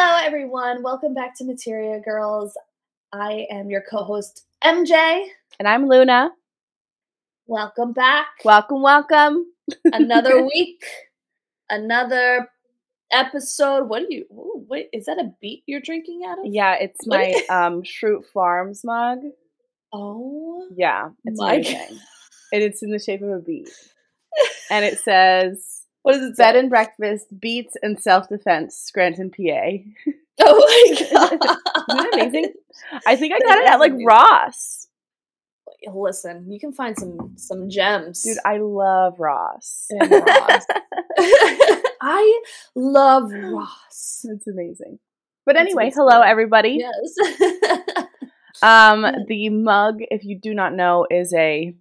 Hello, everyone. Welcome back to Materia Girls. I am your co host, MJ. And I'm Luna. Welcome back. Welcome, welcome. another week, another episode. What are you? Ooh, wait, is that a beet you're drinking out of? Yeah, it's my um Schrute Farms mug. Oh, Yeah, it's my amazing. And it's in the shape of a beet. And it says what is it? bed and breakfast, beats and self defense, Scranton, PA. oh my god! Isn't it amazing? I think I That got it at like. Ross. Listen, you can find some some gems, Dude, I love Ross. in Ross. I love Ross. It's amazing. But anyway, hello everybody. Yes. Um, the mug, if you do not know, is a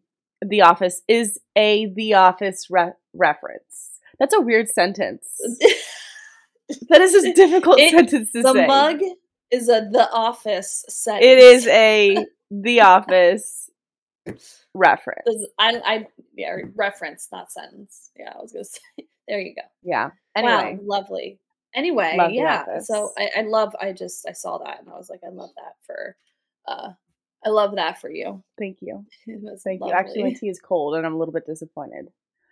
The Office is a The Office re- reference. That's a weird sentence. That is a difficult It- sentence to the say. The mug is a The Office sentence. It is a The Office reference. I, I, yeah, reference, not sentence. Yeah, I was gonna say. There you go. Yeah. Anyway, wow, lovely. Anyway, Love yeah. So I, I love. I just I saw that and I was like, I love that for. uh I love that for you. thank you. Thank you. Actually, my tea is cold and I'm a little bit disappointed.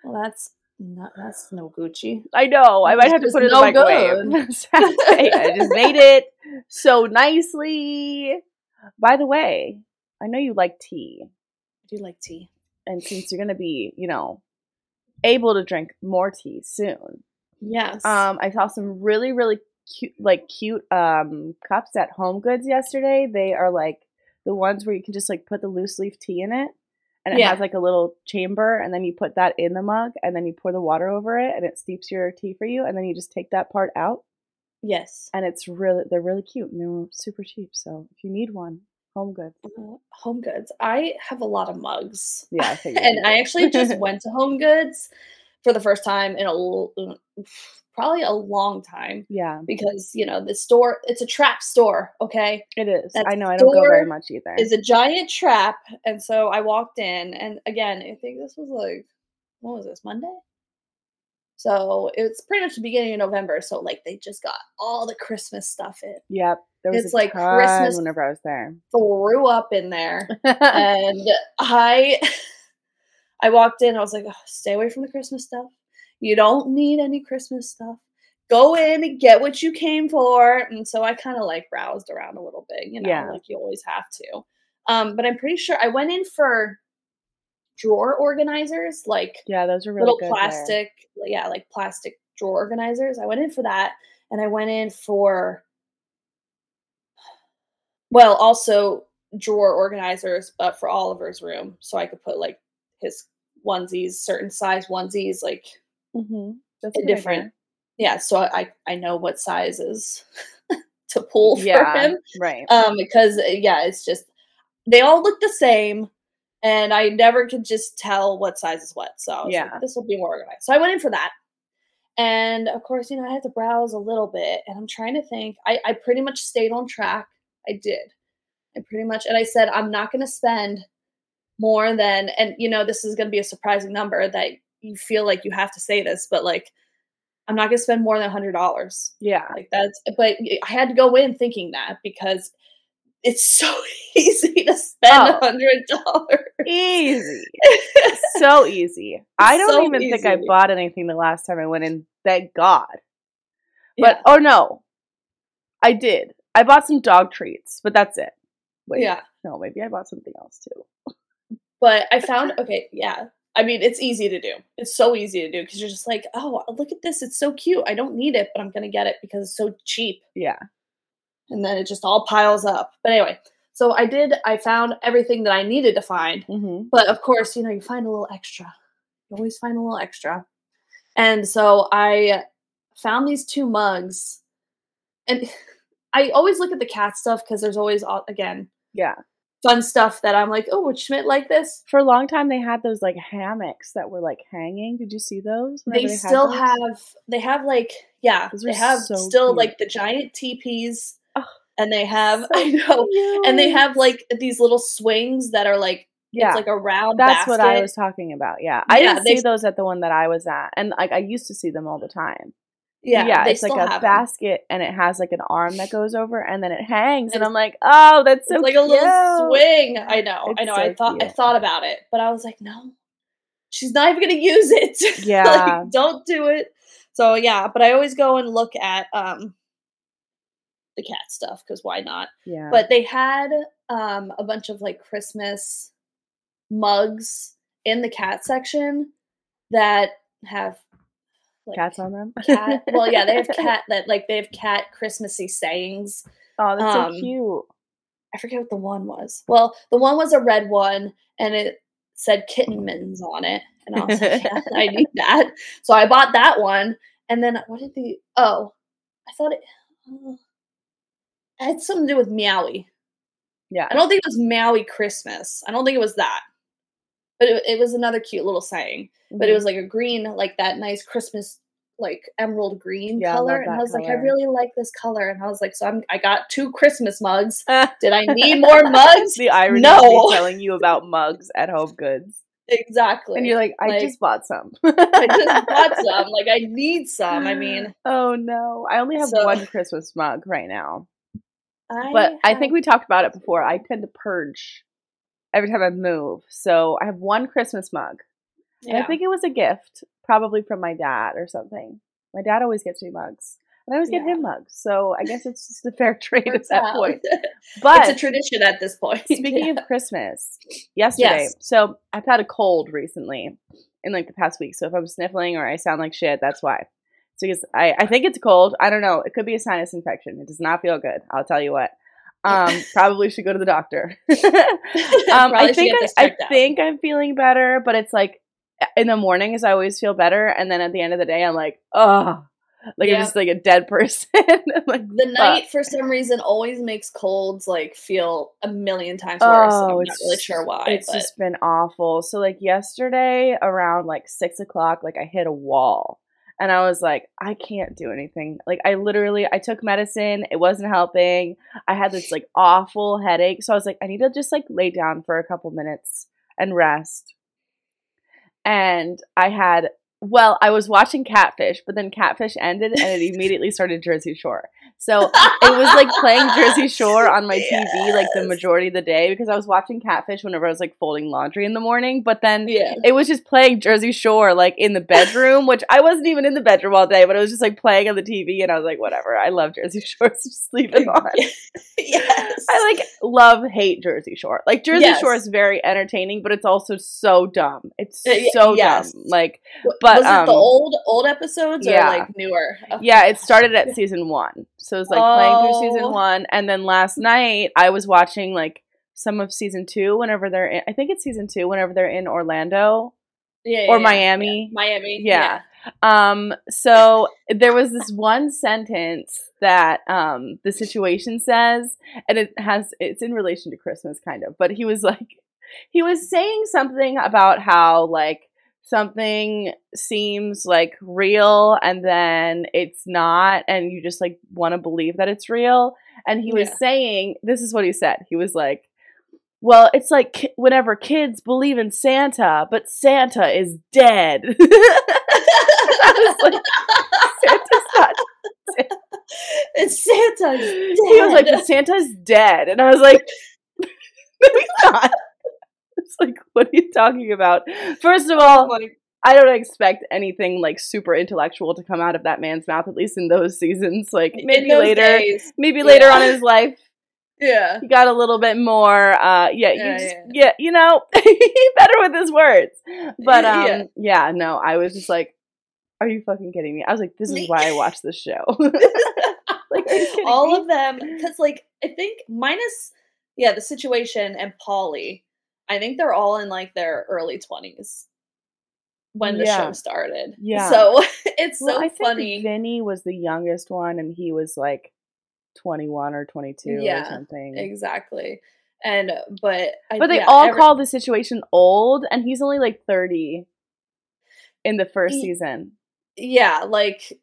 well, that's not that's no Gucci. I know. I might have to put it in the microwave. I just made it so nicely. By the way, I know you like tea. I do like tea. and since you're gonna be, you know, able to drink more tea soon, Yes. um, I saw some really, really cute, like cute um cups at Home Goods yesterday. They are like the ones where you can just like put the loose leaf tea in it, and it Yeah. has like a little chamber, and then you put that in the mug, and then you pour the water over it, and it steeps your tea for you, and then you just take that part out, yes. and it's really they're really cute and they're super cheap. So if you need one, Home Goods. Uh, Home Goods. I have a lot of mugs. Yeah, I and I actually just went to Home Goods for the first time in a probably a long time yeah, because you know the store it's a trap store. Okay, it is. That I know I don't go very much either. it's a giant trap, and so I walked in, and again, I think this was like what was this Monday. So it's pretty much the beginning of November. So like they just got all the Christmas stuff in. Yep. There was It's like Christmas- whenever I was there. Threw up in there. and I I walked in, I was like, "Ugh, stay away from the Christmas stuff. You don't need any Christmas stuff. Go in and get what you came for. And so I kind of like browsed around a little bit, you know, Yeah. like you always have to. Um, but I'm pretty sure I went in for drawer organizers, like yeah, those are really little good. there. plastic, yeah, like plastic drawer organizers. I went in for that, and I went in for well, also drawer organizers, but for Oliver's room, so I could put like his onesies, certain size onesies, like Mhm. That's different. idea. Yeah, so I I know what sizes to pull for Yeah, him right. um because uh, yeah it's just they all look the same and i never could just tell what size is what so was like, Yeah. this will be more organized so i went in for that and of course you know i had to browse a little bit and i'm trying to think i, I pretty much stayed on track i did i pretty much and i said i'm not going to spend more than and you know this is going to be a surprising number that you feel like you have to say this but like i'm not going to spend more than a $100 yeah. like that's but I had to go in thinking that because it's so easy to spend a Oh. hundred dollars Easy. so easy. I don't So even think I bought anything the last time I went in. Thank God. But oh no. I did. I bought some dog treats, but that's it. Wait. yeah No, maybe I bought something else too. but i found okay yeah i mean it's easy to do it's so easy to do because you're just like oh look at this it's so cute i don't need it but i'm gonna get it because it's so cheap Yeah. and then it just all piles up but anyway so i did i found everything that i needed to find Mm-hmm. But of course, you know, you find a little extra. You always find a little extra. And so I found these two mugs. And I always look at the cat stuff because there's always, al- again, Yeah. Fun stuff that I'm like, oh, would Schmidt like this? For a long time, they had those like hammocks that were like hanging. Did you see those? whenever They still have, they have like, yeah, Those they have so still cute. like the giant teepees. Ugh, and they have, so I know, and they have like these little swings that are like, yeah. it's like a round That's what I was talking about. Yeah, I Yeah, didn't they- see those at the one that I was at, and like I used to see them all the time. Yeah, yeah, it's like a basket and it has like an arm that goes over and then it hangs and I'm like, oh, that's so it's like a little swing. I know, I know. so I thought I thought about it, but I was like, no, she's not even gonna use it. Yeah. like, don't do it. So yeah, but I always go and look at um the cat stuff because why not? Yeah. But they had um a bunch of like Christmas mugs in the cat section that have like, cats on them. cat. Well, yeah, they have cat that like they have cat Christmassy sayings. oh, that's um, so cute. I forget what the one was. Well, the one was a red one, and it said kitten mittens on it, and I was like, yeah, I need that. So I bought that one, and then what did the? Oh, I thought it. uh, it had something to do with Meowie. Yeah. I don't think it was Maui Christmas. I don't think it was that. But it, it was another cute little saying. But it Mhm. was like a green, like that nice Christmas, like emerald green Yeah, I color. And I was like, I really like this color. And I was like, so I'm, I got two Christmas mugs. Did I need more mugs? the irony No. of me telling you about mugs at Home Goods. exactly. And you're like, I Like, just bought some. I just bought some. Like I need some. I mean, oh no. I only have So- one Christmas mug right now. I But I think we talked about it before. I tend to purge every time I move. So I have one Christmas mug. And I think it was a gift, probably from my dad or something. My dad always gets me mugs. And I always get Yeah. him mugs. So I guess it's just a fair trade at that out. point. But it's a tradition at this point. Speaking of Christmas, yesterday, Yes. so I've had a cold recently in like the past week. So if I'm sniffling or I sound like shit, that's why. So because I, I think it's cold. I don't know. It could be a sinus infection. It does not feel good. I'll tell you what. Um, probably should go to the doctor. um, I think I, I think I'm feeling better, but it's like in the mornings I always feel better, and then at the end of the day I'm like, oh, like Yeah. I'm just like a dead person. Like the night for some reason always makes colds like feel a million times worse. and I'm not really sure why. It's but just been awful. So like yesterday around like six o'clock, like I hit a wall. And I was like, I can't do anything. Like I literally I took medicine, it wasn't helping. I had this like awful headache. So I was like, I need to just like lay down for a couple minutes and rest. And I had well, I was watching Catfish, but then Catfish ended and it immediately started Jersey Shore. So it was like playing Jersey Shore on my TV like the majority of the day because I was watching Catfish whenever I was like folding laundry in the morning. But then yeah. it was just playing Jersey Shore like in the bedroom, which I wasn't even in the bedroom all day, but it was just like playing on the TV, and I was like, whatever. I love Jersey Shore, so it on. yes. I like love hate Jersey Shore. Like Jersey Yes. Shore is very entertaining, but it's also so dumb. It's Uh, so yes. dumb. Like W- was it um, the old old episodes or yeah. like newer? Okay. Yeah, it started at season one. So it was like playing through season Oh. one. And then last night I was watching like some of season two whenever they're in, I think it's season two, whenever they're in Orlando Yeah, or yeah, Miami. Miami. Yeah. Um, so there was this one sentence that um the situation says, and it has it's in relation to Christmas kind of, but he was like he was saying something about how like something seems like real and then it's not and you just like want to believe that it's real and he was Yeah. saying this is what he said he was like well it's like ki- whenever kids believe in santa but santa is dead I was like, Santa's not. dead. it's dead He was like, Santa's dead, and I was like, no, he's not. It's like, what are you talking about? First of all, I don't expect anything like super intellectual to come out of that man's mouth, at least in those seasons. Like maybe later, maybe later on in his life, Yeah. he got a little bit more. Uh, yeah, you Yeah, just, yeah. yeah, you know, better with his words. But um, Yeah. yeah, no, I was just like, are you fucking kidding me? I was like, this is why I watch this show. like, are you kidding all me? of them because like i think minus yeah the situation and Pauly i think they're all in like their early 20s when the Yeah. show started Yeah. so it's Well, so I think funny Vinny was the youngest one, and he was like twenty-one or twenty-two or Yeah, something. exactly and but I, But they yeah, all every- call the situation old, and he's only like thirty in the first Ye- season. yeah like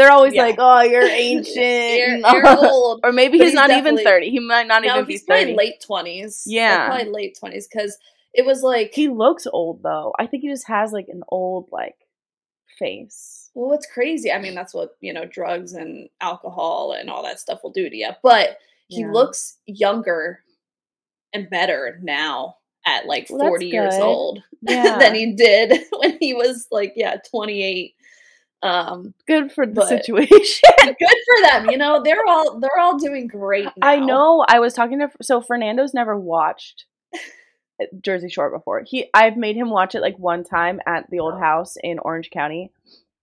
They're always Yeah. like, "Oh, you're ancient," you're, you're old or maybe he's, he's not even thirty. He might not no even be he's probably thirty. late 20s Like, Yeah. probably late 20s because it was like He looks old though. I think he just has like an old like face. Well, it's crazy. I mean, that's what, you know, drugs and alcohol and all that stuff will do to you. But he Yeah. looks younger and better now at like Well, 40 years old Yeah. than he did when he was like, yeah, 28. Um, Good for the But- situation. good for them. You know, they're all they're all doing great now. I know. I was talking to so Fernando's never watched Jersey Shore before. He I've made him watch it like one time at the old house in Orange County.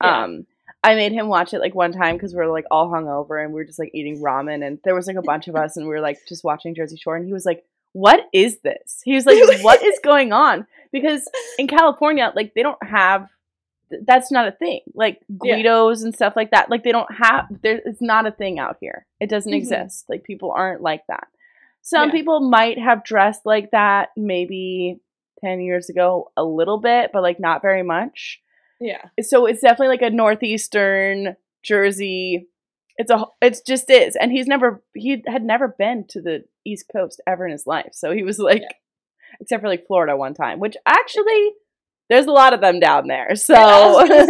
Yeah. Um I made him watch it like one time because we are like all hungover and we were just like eating ramen and there was like a bunch of us and we were like just watching Jersey Shore and he was like, "What is this?" He was like, "What is going on?" Because in California, like they don't have that's not a thing. Like Yeah. Guidos and stuff like that. Like they don't have there it's not a thing out here. It doesn't Mhm. exist. Like people aren't like that. Some Yeah. people might have dressed like that maybe 10 years ago a little bit, but like not very much. Yeah. So it's definitely like a northeastern Jersey. It's a it's just is. And he's never he had never been to the East Coast ever in his life. So he was like except for like Florida one time, which actually there's a lot of them down there. So Yeah, I was gonna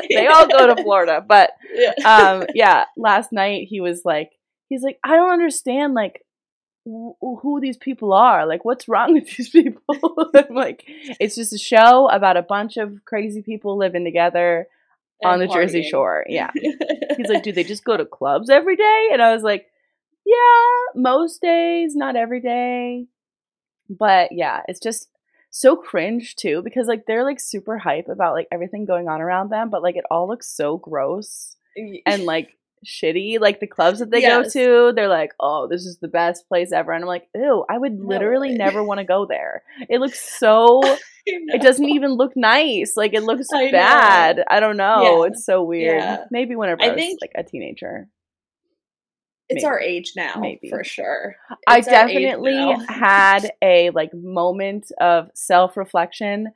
say. they all go to Florida, but Yeah. um yeah last night he was like he's like i don't understand like wh- who these people are like what's wrong with these people i'm like it's just a show about a bunch of crazy people living together on the And jersey shore yeah he's like do they just go to clubs every day and i was like yeah most days not every day but yeah it's just so cringe too because like they're like super hype about like everything going on around them but like it all looks so gross and like shitty. Like the clubs that they Yes. go to, they're like, "Oh, this is the best place ever," and I'm like, "Ew, I would literally way. never want to go there. It looks so. it doesn't even look nice. Like it looks I know. bad. I don't know. Yeah. It's so weird. Yeah. Maybe whenever I I, was think- like a teenager, It's Maybe. our age now, Maybe. for sure. I It's age definitely had a like moment of self reflection.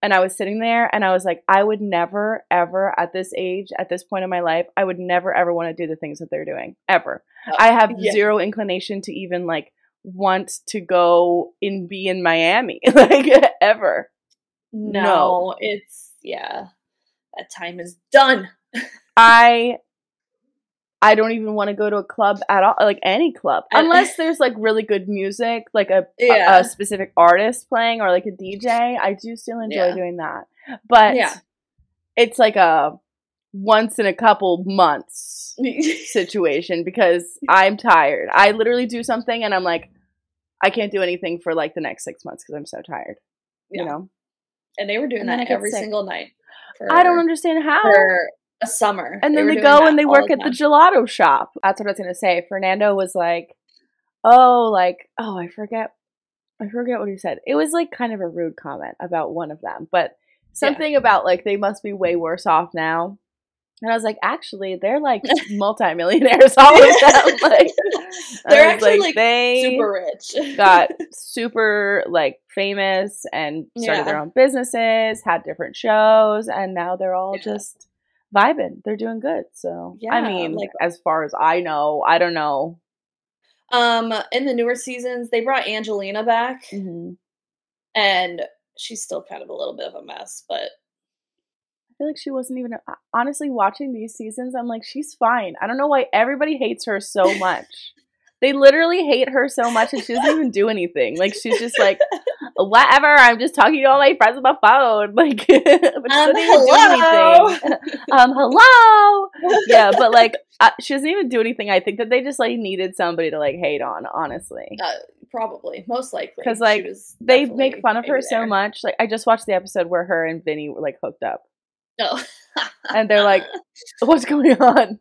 And I was sitting there and I was like, I would never, ever at this age, at this point in my life, I would never, ever want to do the things that they're doing. Ever. Uh, I have yeah. zero inclination to even like want to go and be in Miami. like ever. No, No. it's yeah. That time is done. I I don't even want to go to a club at all, like any club, unless there's like really good music, like a, a- Yeah. a, specific artist playing or like a DJ. I do still enjoy Yeah. doing that, but Yeah. it's like a once in a couple months situation because I'm tired. I literally do something and I'm like, I can't do anything for like the next six months because I'm so tired. You know, and they were doing And that every sick. single night. For, I don't understand how. for a summer. And then they go and they work at the time. gelato shop. That's what I was gonna say. Fernando was like, "Oh, like, oh, I forget, I forget what he said. It was like kind of a rude comment about one of them, but something about like they must be way worse off now." And I was like, actually, they're like multimillionaires, all of them. Like, They're actually, like, they super rich. got super like famous and started their own businesses, had different shows, and now they're all Yeah. just vibing. They're doing good. So I mean, like- as far as I know, I don't know. um, in the newer seasons, they brought Angelina back, hmm and she's still kind of a little bit of a mess, but I feel like she wasn't even honestly watching these seasons. I'm like, she's fine. I don't know why everybody hates her so much. they literally hate her so much, and she doesn't even do anything. Like she's just like, whatever. I'm just talking to all my friends on the phone. Like, but she Um, doesn't even hello. do anything. um, hello. Yeah, but like, uh, she doesn't even do anything. I think that they just like needed somebody to like hate on. Honestly, uh, probably most likely because like, they make fun of her so there. much. Like, I just watched the episode where her and Vinny were like hooked up, No. and they're like, "What's going on?"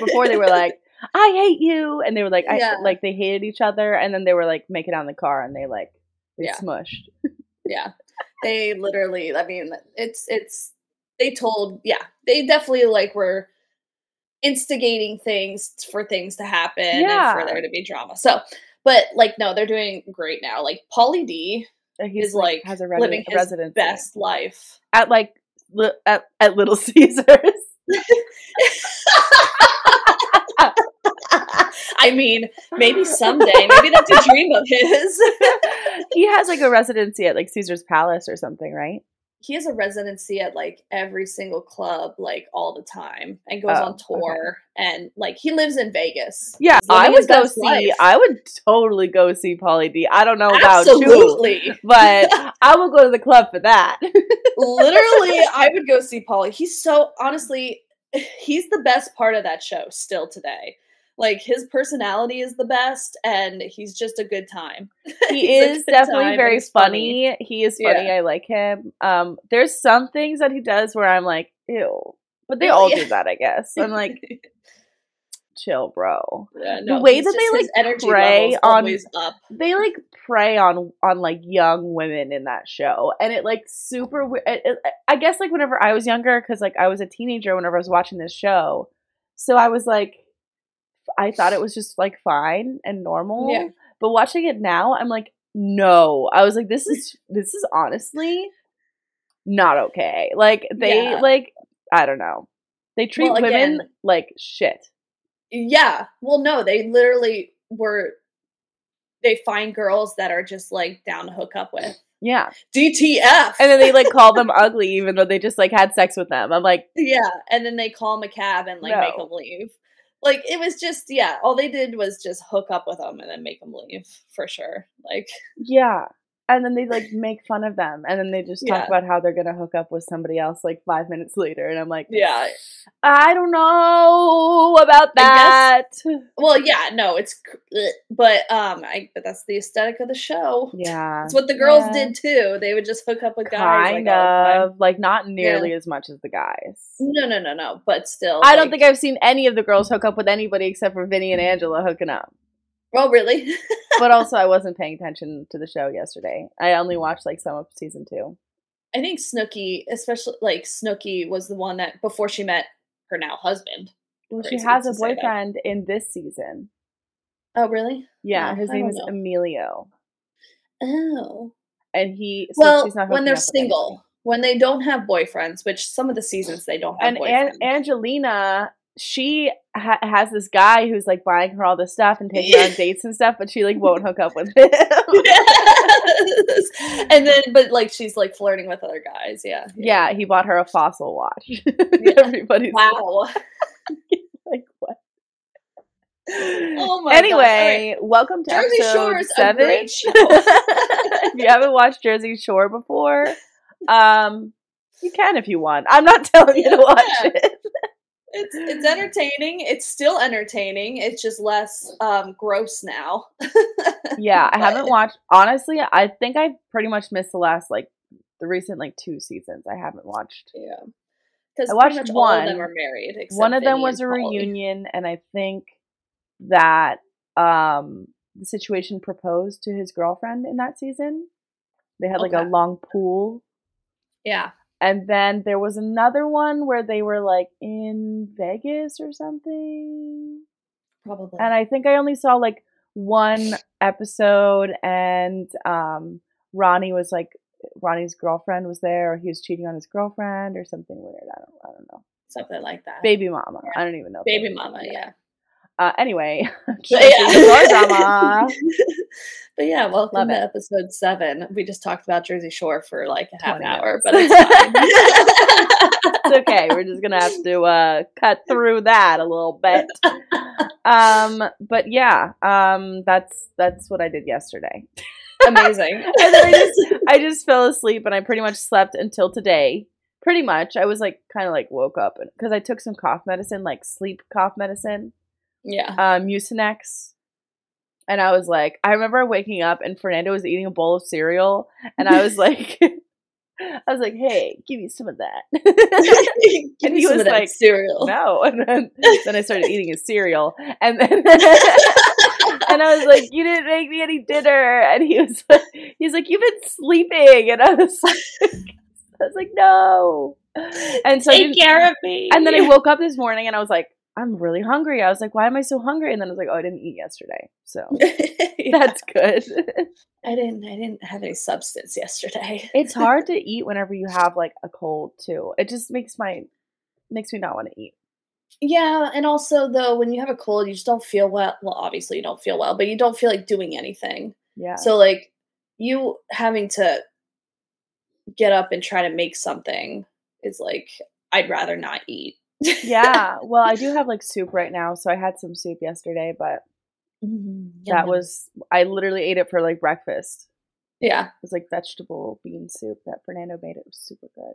Before they were like. I hate you, and they were like, I Yeah. like they hated each other, and then they were like making out in the car, and they like Yeah. smushed. yeah they literally i mean it's it's they told yeah they definitely like were instigating things for things to happen and for there to be drama so but like no they're doing great now like Pauly D And He's is like has a, living resi- a his residency best life at like li- at, at Little Caesars. I mean, maybe someday, maybe that's a dream of his. he has like a residency at like Caesar's Palace or something, right? he has a residency at like every single club like all the time and goes Oh, on tour and like he lives in Vegas. Yeah, I would go see. life. I would totally go see Pauly D. I don't know about you, Absolutely. but I will go to the club for that. Literally, I would go see Pauly. He's so honestly, he's the best part of that show still today. Like his personality is the best, and he's just a good time. he is definitely very he's funny. He is funny. Yeah. I like him. Um, there's some things that he does where I'm like, ew, but they all yeah. do that, I guess. I'm like, chill, bro. Yeah, no, way that they, like, energy prey on up. they like prey on on like young women in that show, and it like super. It, it, I guess like whenever I was younger, because like I was a teenager whenever I was watching this show, so I was like, I thought it was just like fine and normal. Yeah. But watching it now, I'm like, no. I was like, this is this is honestly not okay. Like they Yeah. like I don't know. They treat Well, women again- like shit. Yeah. Well, no, they literally were. They find girls that are just like down to hook up with. Yeah. DTF. And then they like call them ugly even though they just like had sex with them. I'm like, Yeah, and then they call him a cab and like make them leave. Like it was just yeah, all they did was just hook up with them and then make them leave for sure. Like yeah. And then they like make fun of them and then they just talk Yeah. about how they're gonna hook up with somebody else like five minutes later. And I'm like, yeah, I don't know about I guess- that. well yeah, no, it's but um, I but that's the aesthetic of the show. Yeah. That's what the girls Yeah. did too. They would just hook up with guys. kind like, all the time. of like not nearly as much as the guys. No, no, no, no. But still, I don't think I've seen any of the girls hook up with anybody except for Vinny and Angela hooking up. Oh, really? But also, I wasn't paying attention to the show yesterday. I only watched like some of season two. I think Snooki, especially like Snooki, was the one that before she met her now husband. Well, she has a boyfriend in this season. Oh, really? Yeah, No, his name is know. Emilio, Oh. and he. So well, she's not when they're up with anybody. single, when they don't have boyfriends, which some of the seasons they don't have and. An- Angelina, she ha- has this guy who's like buying her all this stuff and taking her on dates and stuff, but she like won't hook up with him. Yes. and then, but like she's like flirting with other guys. Yeah. yeah, he bought her a fossil watch. Everybody's Wow. like, what? Oh my god. anyway, welcome to Jersey episode Shore is a seven. great show. if you haven't watched Jersey Shore before, um, you can if you want. I'm not telling you to watch Yeah. it. It's it's entertaining. It's still entertaining. It's just less um gross now. Yeah, I haven't watched. Honestly, I think I've pretty much missed the last like the recent like two seasons. I haven't watched. Yeah. Because I watched much all of them one. are married. One of them Vinny was a reunion, and I think that um the situation proposed to his girlfriend in that season. They had like a long pool Yeah. And then there was another one where they were like in Vegas or something. Probably. And I think I only saw like one episode and um Ronnie was like Ronnie's girlfriend was there or he was cheating on his girlfriend or something weird. I don't I don't know. Something like that. Baby mama. I don't even know. Baby mama, yeah. Uh anyway. Jersey drama. but yeah, welcome Love to it. episode seven. We just talked about Jersey Shore for like a half an hour, minutes. but it's fine. it's okay. We're just gonna have to uh, cut through that a little bit. Um, but yeah, um, that's that's what I did yesterday. Amazing. And then I just I just fell asleep and I pretty much slept until today. Pretty much, I was like kind of like woke up because I took some cough medicine, like sleep cough medicine, yeah. um, Mucinex. And I was like, I remember waking up and Fernando was eating a bowl of cereal, and I was like, I was like, hey, give me some of that. And he was like, cereal. no. And then, then I started eating his cereal. And then and I was like, You didn't make me any dinner. And he was like he's like, You've been sleeping. And I was like I was like, No. And so Take care of me. and then I woke up this morning and I was like, I'm really hungry. I was like, why am I so hungry? And then I was like, oh, I didn't eat yesterday. So Yeah. that's good. I didn't. I didn't have any substance yesterday. it's hard to eat whenever you have like a cold too. It just makes my makes me not want to eat. Yeah, and also though, when you have a cold, you just don't feel well. Well, obviously you don't feel well, but you don't feel like doing anything. Yeah. So like you having to get up and try to make something is like I'd rather not eat. Yeah. Well, I do have like soup right now, so I had some soup yesterday, but Mm, that was I literally ate it for like breakfast. yeah. It was like vegetable bean soup that Fernando made. It was super good.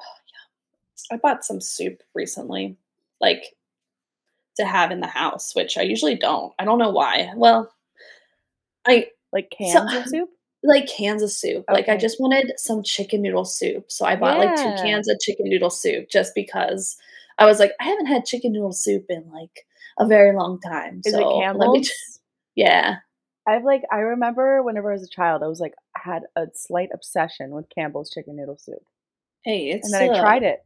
Oh, yeah. I bought some soup recently, like to have in the house, which I usually don't. I don't know why. Well, I Like cans So- soup. Like cans of soup. Like I just wanted some chicken noodle soup. So I bought like two cans of chicken noodle soup just because I was like, I haven't had chicken noodle soup in like a very long time. Is so it let me Campbell's? just- yeah. I've like I remember whenever I was a child, I was like had a slight obsession with Campbell's chicken noodle soup, Hey, it's and then I uh, tried it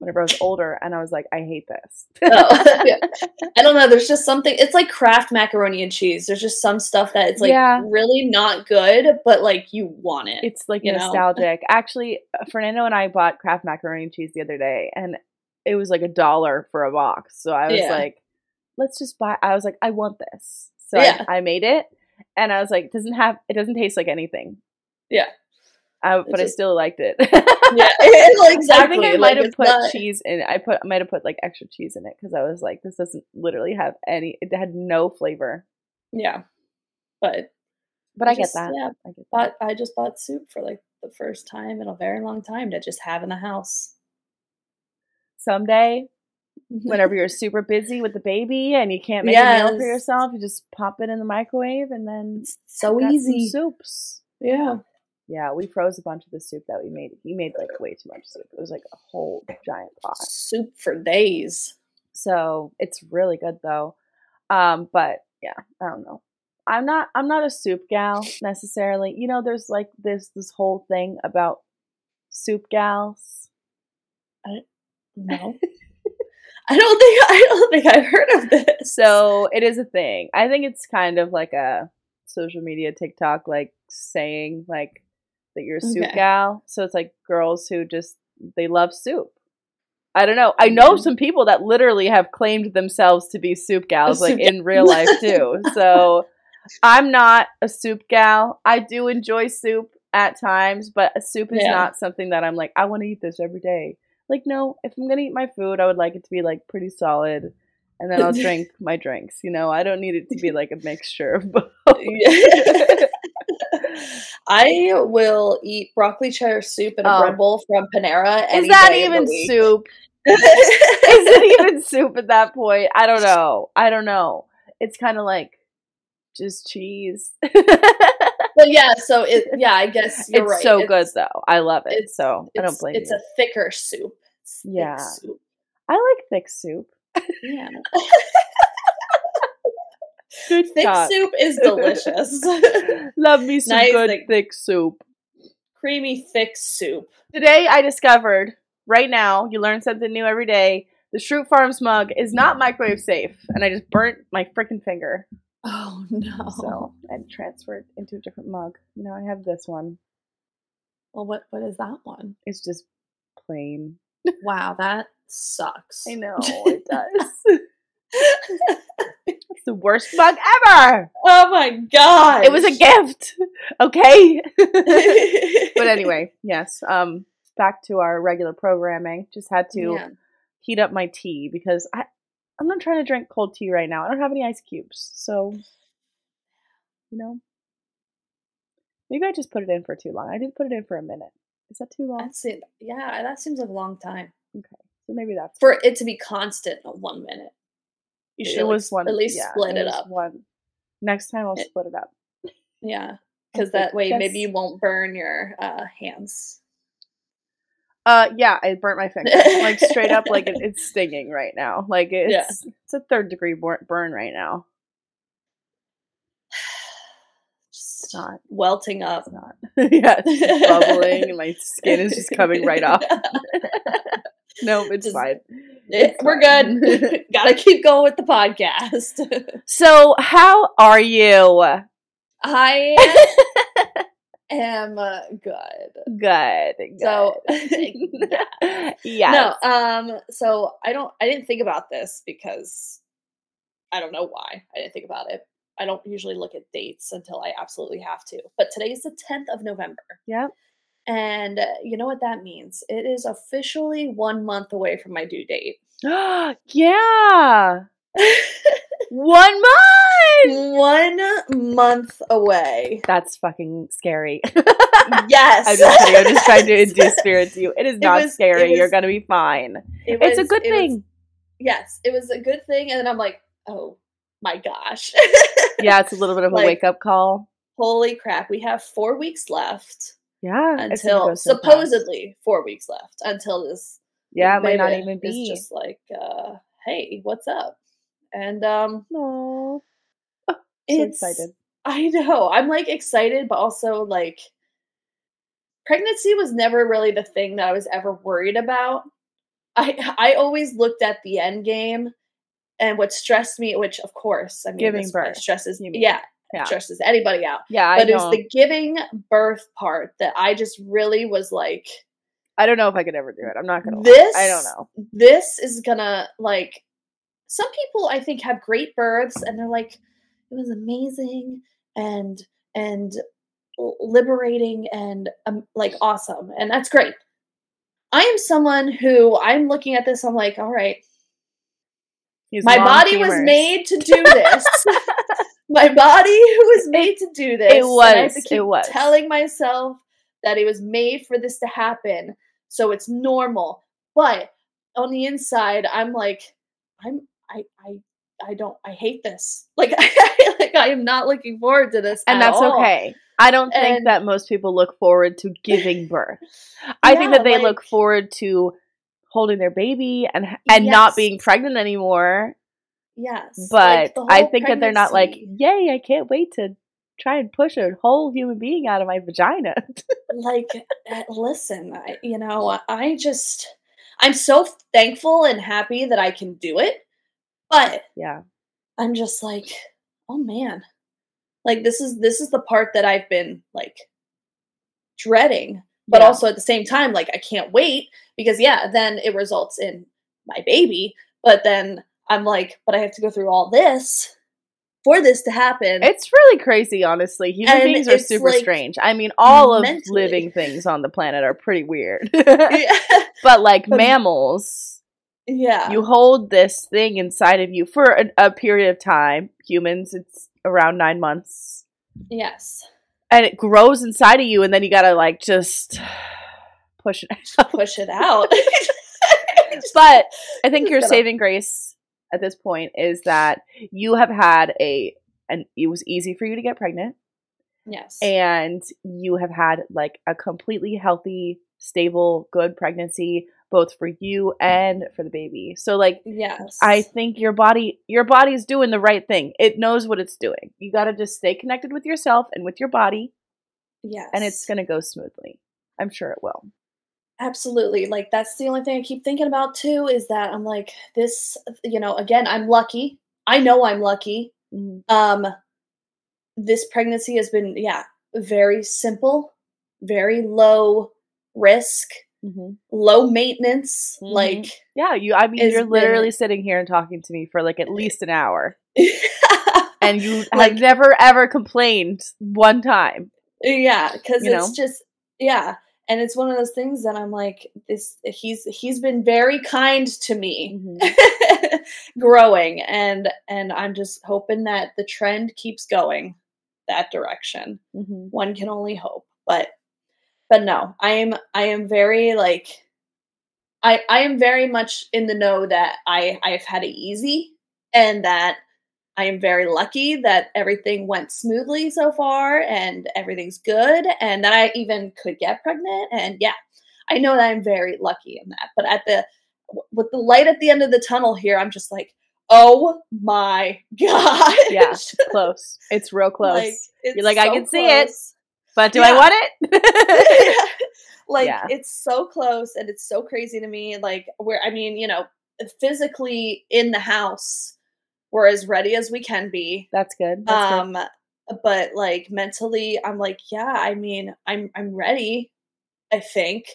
whenever I was older, and I was like, I hate this. Oh, yeah. I don't know. There's just something. It's like Kraft macaroni and cheese. There's just some stuff that it's like Yeah. really not good, but like you want it. It's like You know? nostalgic. Actually, uh, Fernando and I bought Kraft macaroni and cheese the other day, and it was like a dollar for a box. So I was Yeah. like, let's just buy. I was like, I want this. So Yeah. I, I made it, and I was like, it doesn't have, it doesn't taste like anything. Yeah. I, but I still liked it. yeah, exactly. I think I Like, might have put not- cheese in. I put I might have put like extra cheese in it because I was like, this doesn't literally have any. It had no flavor. Yeah, but But I, get just- that. Yeah, I get that. bought I just bought soup for like the first time in a very long time to just have in the house. Someday, whenever you're super busy with the baby and you can't make a meal for yourself, you just pop it in the microwave and then so easy. soups. Yeah. Yeah, we froze a bunch of the soup that we made. He made like way too much soup. It was like a whole giant pot. Soup for days. So it's really good though. Um, but yeah, I don't know. I'm not I'm not a soup gal necessarily. You know, there's like this this whole thing about soup gals. No. I don't think I don't think I've heard of this. So it is a thing. I think it's kind of like a social media TikTok like saying like that you're a soup Okay. gal. So it's like girls who just they love soup. I don't know. I know Mhm. some people that literally have claimed themselves to be soup gals like in real life too. So I'm not a soup gal. I do enjoy soup at times, but soup is Yeah. not something that I'm like I want to eat this every day. Like no, if I'm going to eat my food, I would like it to be like pretty solid and then I'll drink my drinks. You know, I don't need it to be like a mixture of both. I will eat broccoli cheddar soup in a Oh. bread bowl from Panera. Is that day of the even soup? Is it even soup at that point? I don't know. I don't know. It's kind of like just cheese. But yeah, so it yeah, I guess you're it's right. so good though. I love it. it's- So I don't It's, blame it's you. a thicker soup. It's Yeah. soup. I like thick soup. Yeah. Good Thick talk. soup is delicious. Love me some Nice, good like- thick soup. Creamy thick soup. Today I discovered, right now, you learn something new every day. The Schrute Farms mug is not microwave safe, and I just burnt my freaking finger. Oh no. So I transferred into a different mug. Now I have this one. Well what what is that one? It's just plain. Wow, that sucks. I know it does. The worst mug ever. oh my god. It was a gift. Okay. but anyway, yes. Um, back to our regular programming. Just had to Yeah. heat up my tea because I I'm not trying to drink cold tea right now. I don't have any ice cubes, so you know. Maybe I just put it in for too long. I did put it in for a minute. Is that too long? That's it. Yeah, that seems like a long time. Okay. So maybe that's For it to be constant one minute. You should it like, was one. at least yeah, split it, up. One. Next time I'll It- split it up. Yeah. Because that way maybe you won't burn your uh, hands. Uh, yeah, I burnt my finger like straight up, like it, it's stinging right now. Like it's Yeah. it's a third degree burn right now. Just not. welting up. It's not. yeah, it's bubbling, and my skin is just coming right off. no, it's Just- fine. It's We're fine. good. Gotta keep going with the podcast. So, how are you? I am uh, good. Good. good. So yes. no, um, so I don't I didn't think about this because I don't know why I didn't think about it. I don't usually look at dates until I absolutely have to. But today is the 10th of November. Yep. And uh, you know what that means? It is officially one month away from my due date. yeah. One month. one month away. That's fucking scary. Yes. I'm just kidding. I'm just trying to induce spirit to you. It is not was- scary. was- You're gonna be fine. It it's a good it was- thing. yes, it was a good thing. And then I'm like, oh my gosh. yeah, it's a little bit of a like- wake up call. Holy crap. We have four weeks left Yeah, until so fast. supposedly four weeks left until this Yeah, it might not even be. just like, uh, hey, what's up? And um No, so it's excited. I know. I'm like excited, but also like pregnancy was never really the thing that I was ever worried about. I I always looked at the end game and what stressed me, which of course, I mean Giving birth, stresses me. yeah, Yeah, stresses anybody out. yeah. I But it was don't. the giving birth part that I just really was like, I don't know if I could ever do it. I'm not gonna. lie. this I don't know. This is gonna like some people I think have great births and they're like, it was amazing and and liberating and um, like awesome and that's great. I am someone who I'm looking at this. I'm like, all right, These my body was made to do this. my body was made to do this. it and I have was, it was. telling myself that it was made for this to happen, so it's normal. But on the inside, I'm like, I'm, I, I, I don't, I hate this. Like, I, like I am not looking forward to this, and at that's all. okay. I don't think And- that most people look forward to giving birth. I think that Yeah, they look forward to holding their baby and and not being pregnant anymore. Yes, But like, I think that they're not like, "Yay, I can't wait to try and push a whole human being out of my vagina." like uh, listen I, you know i just i'm so thankful and happy that i can do it but yeah. i'm just like oh man like this is this is the part that i've been like dreading but Yeah. also at the same time like i can't wait because yeah then it results in my baby but then i'm like but i have to go through all this for this to happen It's really crazy, honestly. Human And beings are super like, strange. I mean, all of mentally- living things on the planet are pretty weird. yeah, but like But- mammals, yeah. you hold this thing inside of you for a, a period of time. Humans, it's around nine months. yes And it grows inside of you, and then you gotta like just push it out. push it out But I think your saving grace at this point is that you have had a, and it was easy for you to get pregnant. yes and you have had like a completely healthy, stable, good pregnancy both for you and for the baby. So like yes I think your body your body's doing the right thing. It knows what it's doing. You got to just stay connected with yourself and with your body yes and it's going to go smoothly. I'm sure it will. Absolutely like that's the only thing i keep thinking about too is that i'm like this you know again i'm lucky i know i'm lucky um this pregnancy has been yeah very simple very low risk Mm-hmm. low maintenance Mhm. like Yeah, you I mean you're been- literally sitting here and talking to me for like at least an hour and you Like- have never ever complained one time. Yeah, because it's know? just yeah, and it's one of those things that I'm like, this. He's he's been very kind to me, Mm-hmm. growing, and and I'm just hoping that the trend keeps going that direction. Mm-hmm. One can only hope, but but no, I am I am very like. I, I am very much in the know that I, I've had it easy and that I am very lucky that everything went smoothly so far and everything's good and that I even could get pregnant and yeah I know that I'm very lucky in that but at the with the light at the end of the tunnel here I'm just like oh my god Yeah, close. It's real close. like, it's like, "I so can see it." but do yeah. I want it? like Yeah. it's so close and it's so crazy to me like where i mean you know physically in the house we're as ready as we can be That's good. That's good. um but like mentally i'm like yeah i mean i'm i'm ready i think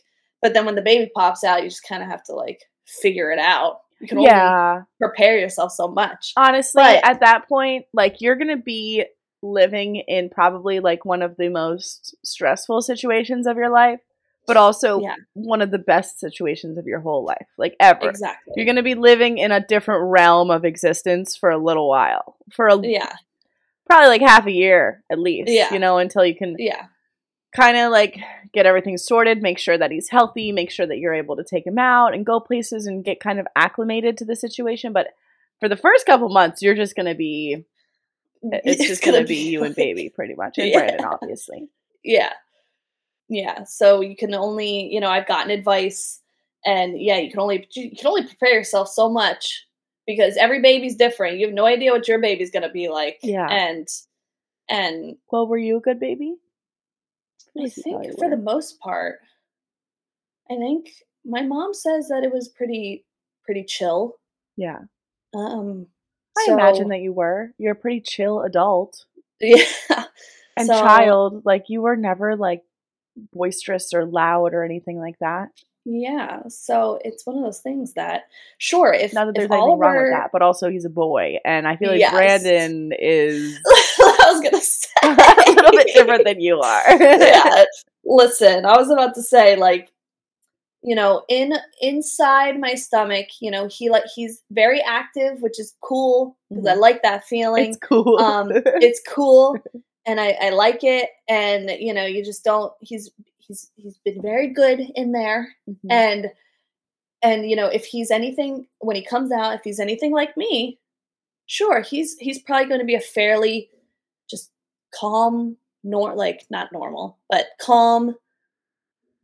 but then when the baby pops out you just kind of have to like figure it out you can only Yeah. prepare yourself so much Honestly, But- at that point, like you're gonna be living in probably like one of the most stressful situations of your life. But also Yeah. one of the best situations of your whole life, like ever. Exactly. You're going to be living in a different realm of existence for a little while, for a, yeah. probably like half a year at least, Yeah. you know, until you can Yeah. kind of like get everything sorted, make sure that he's healthy, make sure that you're able to take him out and go places and get kind of acclimated to the situation. But for the first couple months, you're just going to be, mm, it's just going to be you and baby pretty much, and Yeah. Brandon, obviously. Yeah. Yeah. So you can only, you know, I've gotten advice and yeah, you can only you can only prepare yourself so much because every baby's different. You have no idea what your baby's going to be like. Yeah. And and Well, were you a good baby? I like you probably think for were. the most part I think my mom says that it was pretty pretty chill. Yeah. Um I imagine that you were. You're a pretty chill adult Yeah. and So- child. Like you were never like boisterous or loud or anything like that. Yeah. So it's one of those things that sure if Not that there's anything Oliver, wrong with that, but also he's a boy, and I feel like Yes. Brandon is I was gonna say a little bit different than you are. yeah. Listen, I was about to say, like, you know, in inside my stomach, you know, he like he's very active, which is cool because I Mhm. like that feeling. it's cool. um, it's cool, and I, I like it. And you know, you just don't. He's he's he's been very good in there, Mhm. and and you know, if he's anything when he comes out, if he's anything like me, sure, he's he's probably going to be a fairly just calm, nor like not normal, but calm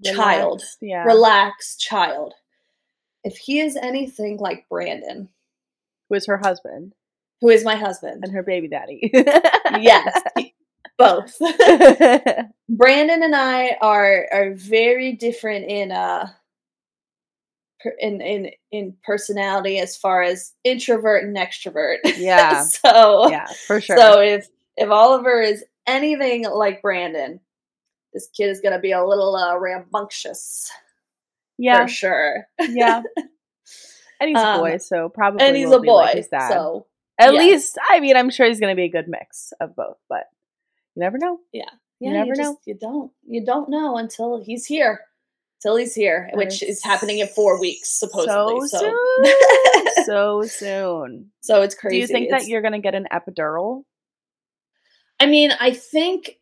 child, Relaxed, Yeah. relaxed child. If he is anything like Brandon, who is her husband who is my husband, and her baby daddy. yes, both. Brandon and I are are very different in uh in in in personality as far as introvert and extrovert. Yeah. so yeah, for sure. so if if Oliver is anything like Brandon, this kid is gonna be a little uh, rambunctious yeah, for sure. yeah. And he's a Um, boy, so probably and he's a like boy, dad. so At yes. least, I mean, I'm sure he's going to be a good mix of both, but you never know. yeah, You never you know. you don't you don't know until he's here. Till he's here, which is it's happening in four weeks, supposedly. So So, soon. so soon. so it's crazy. Do you think It's- that you're going to get an epidural? I mean, I think,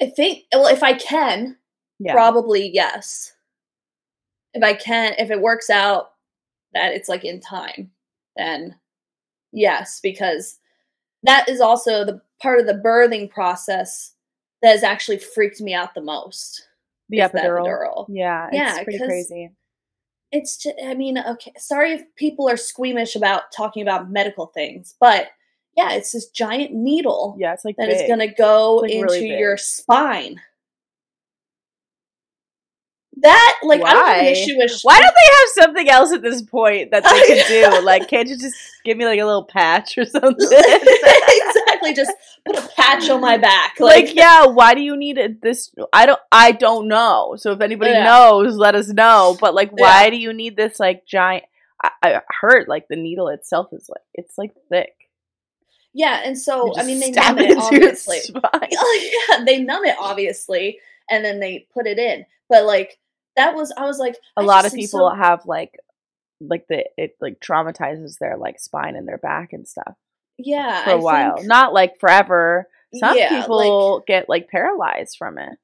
I think. Well, if I can, Yeah. probably yes. If I can, if it works out that it's like in time, then yes, because that is also the part of the birthing process that has actually freaked me out the most. the is the epidural. epidural. Yeah, Yeah, it's pretty crazy. It's just, I mean, okay, sorry if people are squeamish about talking about medical things, but yeah, it's this giant needle Yeah, it's like that is big. going to go Like, into really your spine. That like I don't have an Why? issue with Why don't they have something else at this point that they could do? Like, can't you just give me like a little patch or something? exactly just put a patch on my back like, like, yeah, why do you need it? This I don't I don't know. So if anybody Yeah. knows, let us know. But like, why Yeah. do you need this like giant? I, I heard like the needle itself is like it's like thick. yeah and so I mean they numb it it obviously spine. Oh, yeah they numb it obviously and then they put it in but like that was I was like A I lot of people so- have like like the it like traumatizes their like spine and their back and stuff yeah for a I while. think- Not like forever. Some yeah, like, people get like paralyzed from it.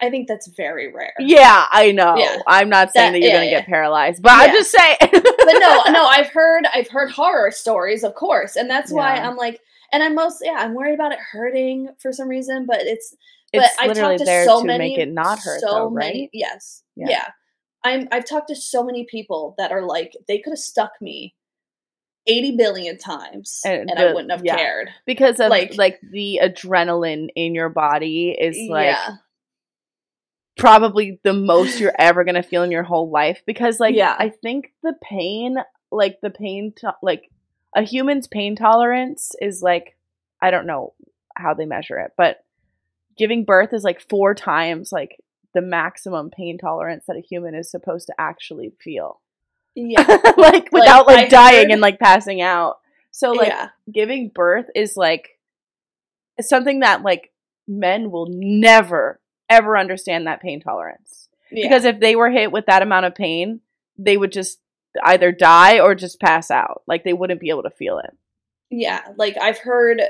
I think that's very rare Yeah, I know. Yeah. I'm not saying That- that, you're yeah, gonna yeah. get paralyzed, but I'm just saying. but no, no, I've heard I've heard horror stories, of course, and that's why. I'm like, and I'm most yeah, I'm worried about it hurting for some reason, but it's it's I literally talked to there so to many, make it not hurt, so though, many, right? yes, Yeah. yeah. I'm I've talked to so many people that are like they could have stuck me eighty billion times And and, I wouldn't have yeah. cared. Because of like, Like- the adrenaline in your body is like yeah, probably the most you're ever gonna feel in your whole life. Because like Yeah. I think the pain, like the pain, to- like a human's pain tolerance is like I don't know how they measure it, but giving birth is like four times like the maximum pain tolerance that a human is supposed to actually feel. yeah, like without like, I dying heard- and like passing out. So like yeah, giving birth is like something that like men will never ever understand that pain tolerance. Yeah. Because if they were hit with that amount of pain, they would just either die or just pass out. Like they wouldn't be able to feel it. yeah, like I've heard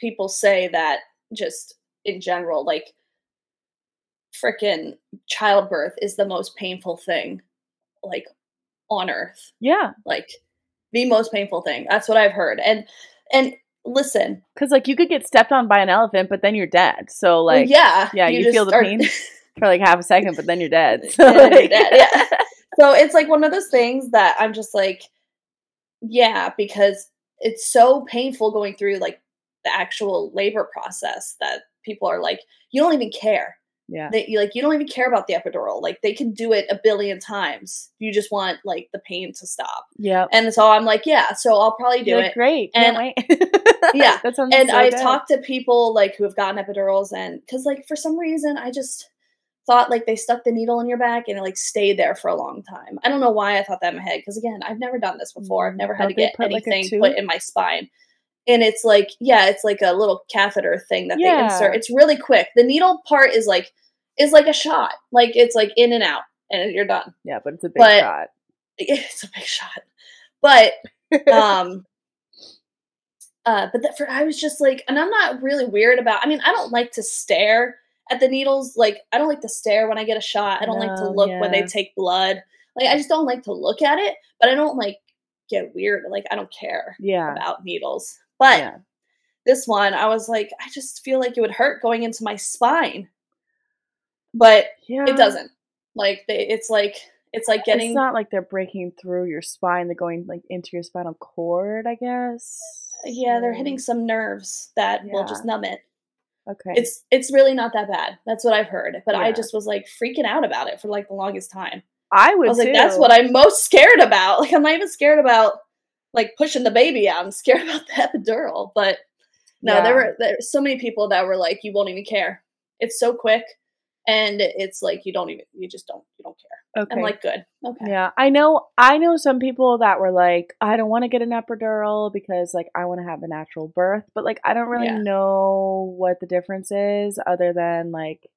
people say that just in general, like freaking childbirth is the most painful thing like on earth. Yeah. Like the most painful thing. That's what I've heard. And and listen, Because like you could get stepped on by an elephant, but then you're dead. So well, like yeah, yeah, you just feel the are- pain. for like half a second, but then you're dead. So then you're dead, yeah. so it's like one of those things that I'm just like, yeah, because it's so painful going through like the actual labor process that people are like, you don't even care. yeah. That you like, you don't even care about the epidural. Like they can do it a billion times. You just want like the pain to stop. Yeah. And so I'm like, yeah, so I'll probably do You're it. like, great. Wait. Yeah, That sounds and so I've good. talked to people like who have gotten epidurals, and because like for some reason I just thought like they stuck the needle in your back and it like stayed there for a long time. I don't know why I thought that in my head because again I've never done this before. I've mm, never had Don't to get put, like, anything put in my spine, and it's like yeah, it's like a little catheter thing that they insert. It's really quick. The needle part is like is like a shot, like it's like in and out, and you're done. Yeah, but it's a big but- shot. It's a big shot, but um uh but that for i was just like and i'm not really weird about i mean i don't like to stare at the needles like i don't like to stare when i get a shot i don't like to No, look when they take blood like i just don't like to look at it but i don't like get weird like i don't care yeah. about needles but yeah. this one i was like i just feel like it would hurt going into my spine but Yeah. it doesn't like they, it's like it's like getting It's not like they're breaking through your spine. They're going like into your spinal cord, I guess. yeah they're hitting some nerves that will just numb it Okay. it's it's really not that bad. That's what I've heard. But I just was like freaking out about it for like the longest time. I I was like, that's what I'm most scared about. Like I'm not even scared about like pushing the baby out. I'm scared about the epidural. But no, Yeah. there were there were so many people that were like, you won't even care. It's so quick, and it's like you don't even you just don't you don't care. Okay. I'm like, good, okay, Yeah, I know. I know some people that were like, I don't want to get an epidural because like I want to have a natural birth, but like I don't really Yeah. know what the difference is other than like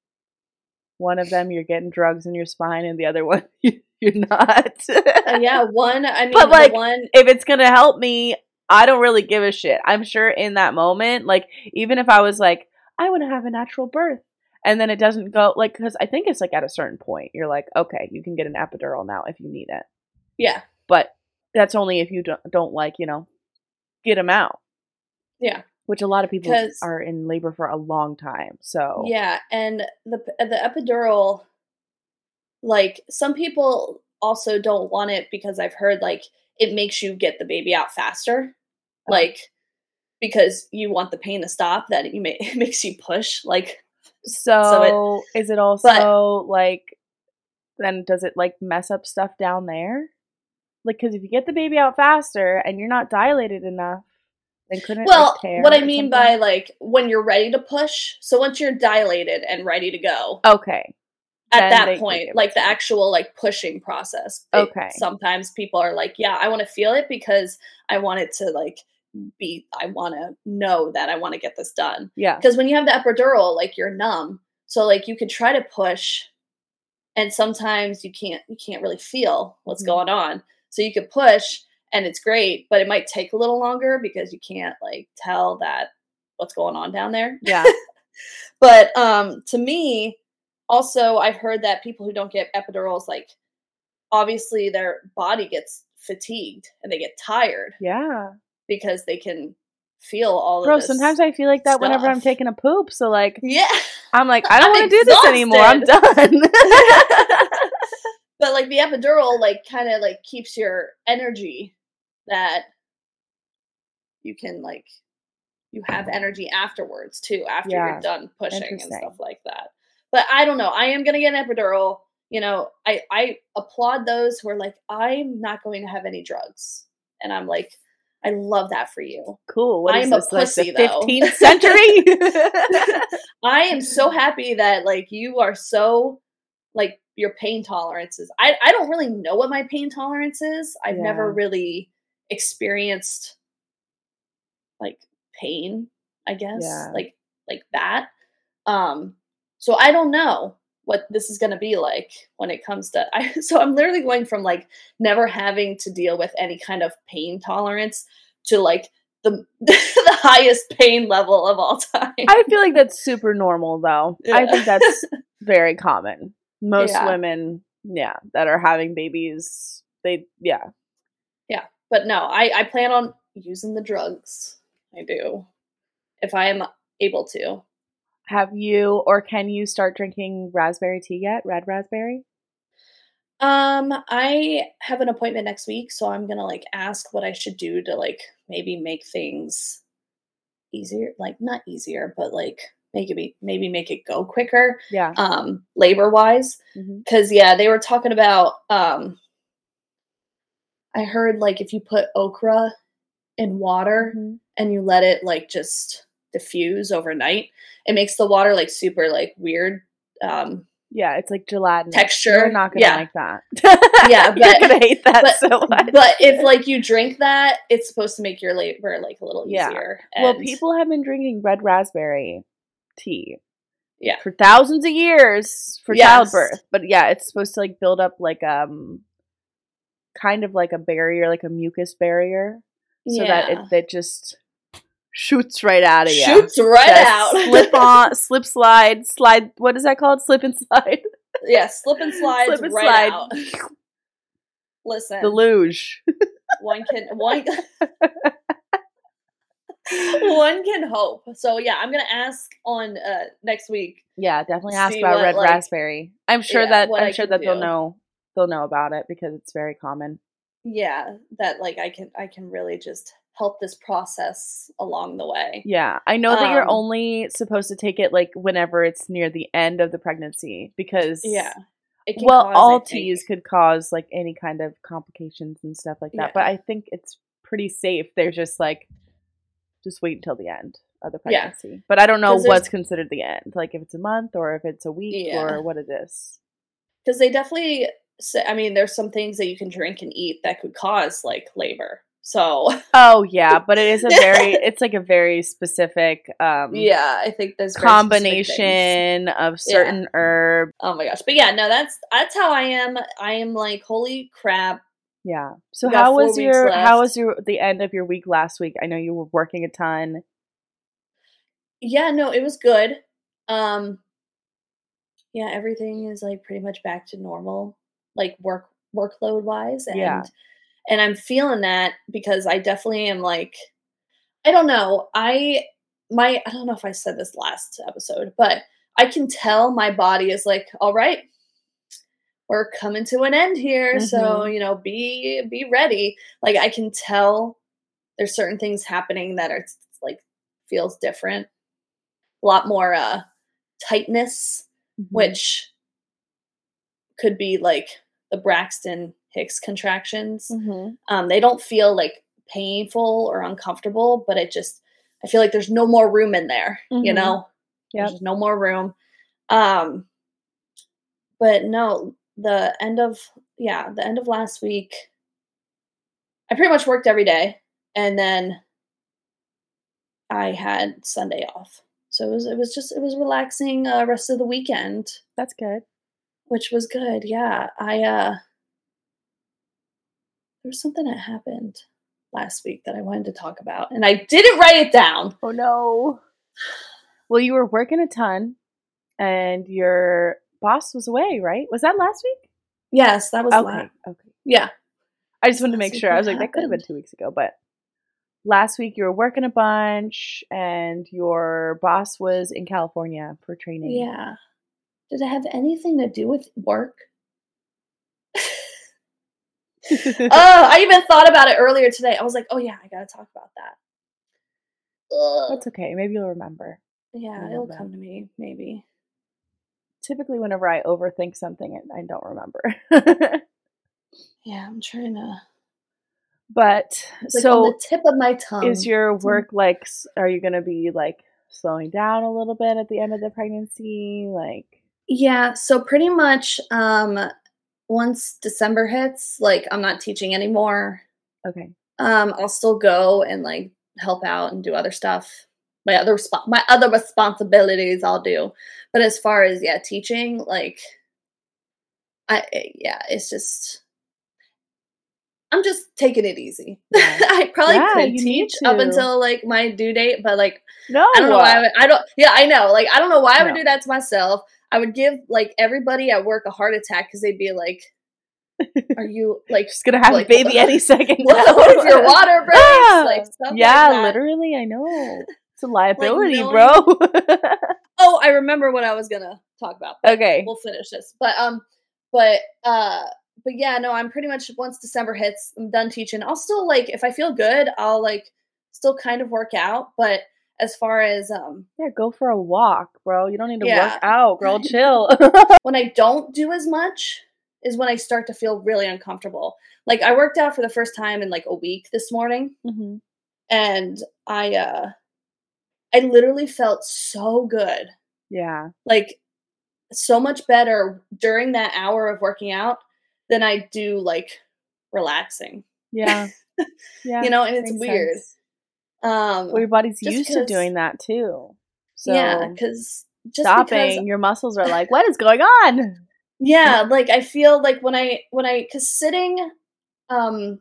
one of them you're getting drugs in your spine and the other one you're not. Uh, yeah. One, I mean, But, like, one, if it's gonna help me, I don't really give a shit. I'm sure in that moment, like even if I was like, I want to have a natural birth, and then it doesn't go like because I think it's like at a certain point you're like, okay, you can get an epidural now if you need it yeah, but that's only if you don't, don't like you know get them out yeah. Which a lot of people are in labor for a long time so Yeah, and the the epidural, like some people also don't want it because I've heard like it makes you get the baby out faster, Oh. like because you want the pain to stop. That you may it makes you push. Like so, is it also like then does it like mess up stuff down there like because if you get the baby out faster and you're not dilated enough then couldn't well, what I mean by like when you're ready to push. So once you're dilated and ready to go, okay at that point, like the actual like pushing process. it- Okay. sometimes people are like, yeah, I want to feel it because I want it to like be. I want to know that I want to get this done. yeah Because when you have the epidural, like you're numb, so like you could try to push, and sometimes you can't. You can't really feel what's Mhm. going on. So you could push, and it's great, but it might take a little longer because you can't like tell that what's going on down there. yeah But um to me, also I've heard that people who don't get epidurals, like obviously their body gets fatigued and they get tired yeah because they can feel all bro of this. sometimes i feel like that whenever i'm taking a poop so like Yeah. i'm like i don't want to do this anymore i'm done but like the epidural like kind of like keeps your energy that you can like you have energy afterwards too after Yeah, you're done pushing and stuff like that but i don't know i am gonna get an epidural you know i i applaud those who are like i'm not going to have any drugs and i'm like i love that for you Cool. What is I'm a this, like pussy, though. 15th century? I am so happy that like you are so like your pain tolerances. I I don't really know what my pain tolerance is. I've never really experienced like pain, I guess. Yeah. Like like that. Um So I don't know what this is going to be like when it comes to I so I'm literally going from like never having to deal with any kind of pain tolerance to like the the highest pain level of all time. I feel like that's super normal though. I think that's very common. Most Yeah. women, yeah, that are having babies, they yeah yeah. But no, I I plan on using the drugs. I do. If I am able to. Have you or can you start drinking raspberry tea yet? Red raspberry? Um, I have an appointment next week, so I'm gonna like ask what I should do to like maybe make things easier, like not easier, but like make it be maybe make it go quicker, Yeah. um, labor wise. hmm Cause yeah, they were talking about um I heard like if you put okra in water Mm-hmm. and you let it like just diffuse overnight, it makes the water like super like weird. Um Yeah, it's like gelatinous. Texture, You're not gonna yeah. like that. Yeah, you're but- gonna hate that but- so much. but if like you drink that, it's supposed to make your labor like a little Yeah. easier. well, people have been drinking red raspberry tea. Yeah. For thousands of years for Yes. childbirth. But yeah, it's supposed to like build up like um kind of like a barrier, like a mucus barrier. So that it, it just shoots right out of you. shoots right Just out. slip on, slip, slide, slide. What is that called? Slip and slide. yeah, slip and slides slip and right slide. out. Listen, The luge. one can one one can hope. So yeah, I'm gonna ask on uh next week. Yeah, definitely ask about what, red like- raspberry. I'm sure yeah, that I'm I sure that they'll know they'll know about it because it's very common. Yeah, that like I can I can really just help this process along the way. Yeah, I know that you're Um, only supposed to take it like whenever it's near the end of the pregnancy because Yeah. It can well, cause, all teas could cause like any kind of complications and stuff like that. Yeah. But I think it's pretty safe. They're just like just wait until the end of the Yeah. pregnancy. But I don't know what's considered the end. Like if it's a month or if it's a week Yeah. or what it is. because they definitely say, i mean there's some things that you can drink and eat that could cause like labor so Oh yeah, but it is a very it's like a very specific um yeah i think there's combination of certain herb. oh my gosh but yeah no that's that's how i am i am like holy crap Yeah. So how was your how was your the end of your week last week? I know you were working a ton. yeah no it was good um yeah everything is like pretty much back to normal like work workload wise and Yeah. and i'm feeling that because i definitely am like i don't know i my i don't know if i said this last episode but i can tell my body is like all right we're coming to an end here so Mhm. you know be be ready like i can tell there's certain things happening that are like feels different a lot more uh tightness Mhm. which could be like the braxton hicks contractions Mhm. um, they don't feel like painful or uncomfortable, but it just I feel like there's no more room in there, you Mhm. know? Yep. There's no more room. Um but no, the end of yeah, the end of last week I pretty much worked every day and then I had Sunday off. So it was it was just it was relaxing uh rest of the weekend That's good. Which was good. Yeah, I uh there was something that happened last week that I wanted to talk about, and I didn't write it down. Oh no. Well, you were working a ton and your boss was away, right? Was that last week? Yes, that was Okay. last. Okay. Yeah, I just wanted to make sure. I was like, that could have been two weeks ago, but last week you were working a bunch and your boss was in California for training. yeah. Did it have anything to do with work? oh, I even thought about it earlier today. I was like, oh yeah, I gotta talk about that. Ugh. That's okay. Maybe you'll remember. yeah, I it'll come to me maybe. Typically, whenever I overthink something, I I don't remember. Yeah, I'm trying to. but like so, the tip of my tongue. is your hmm. work like? Are you going to be like slowing down a little bit at the end of the pregnancy? Like, Yeah, so pretty much um once December hits, like I'm not teaching anymore. okay, Um I'll still go and like help out and do other stuff. my other resp- my other responsibilities I'll do. But as far as yeah, teaching, like I eh, yeah, it's just I'm just taking it easy. Yeah. I probably Yeah, could teach up until like my due date, but like no, I don't know why I, would, I don't yeah, I know. Like I don't know why I would No. do that to myself. I would give like everybody at work a heart attack because they'd be like, Are you like just gonna have like, a baby any second. what, what if your water breaks? Ah, like yeah, like literally, I know. It's a liability, knowing- bro. Oh, I remember what I was gonna talk about. okay. We'll finish this. But um but uh but yeah, no, I'm pretty much once December hits, I'm done teaching. I'll still like if I feel good, I'll like still kind of work out. But as far as um Yeah, go for a walk, bro. You don't need to Yeah. work out, girl. Chill. when I don't do as much is when I start to feel really uncomfortable. Like I worked out for the first time in like a week this morning hmm and I uh I literally felt so good. Yeah. Like so much better during that hour of working out than I do like relaxing. Yeah. Yeah. you know, and it's weird. sense. Um Well, your body's used to doing that too. So yeah, just stopping, because your muscles are like, what is going on? yeah like i feel like when i when i because sitting um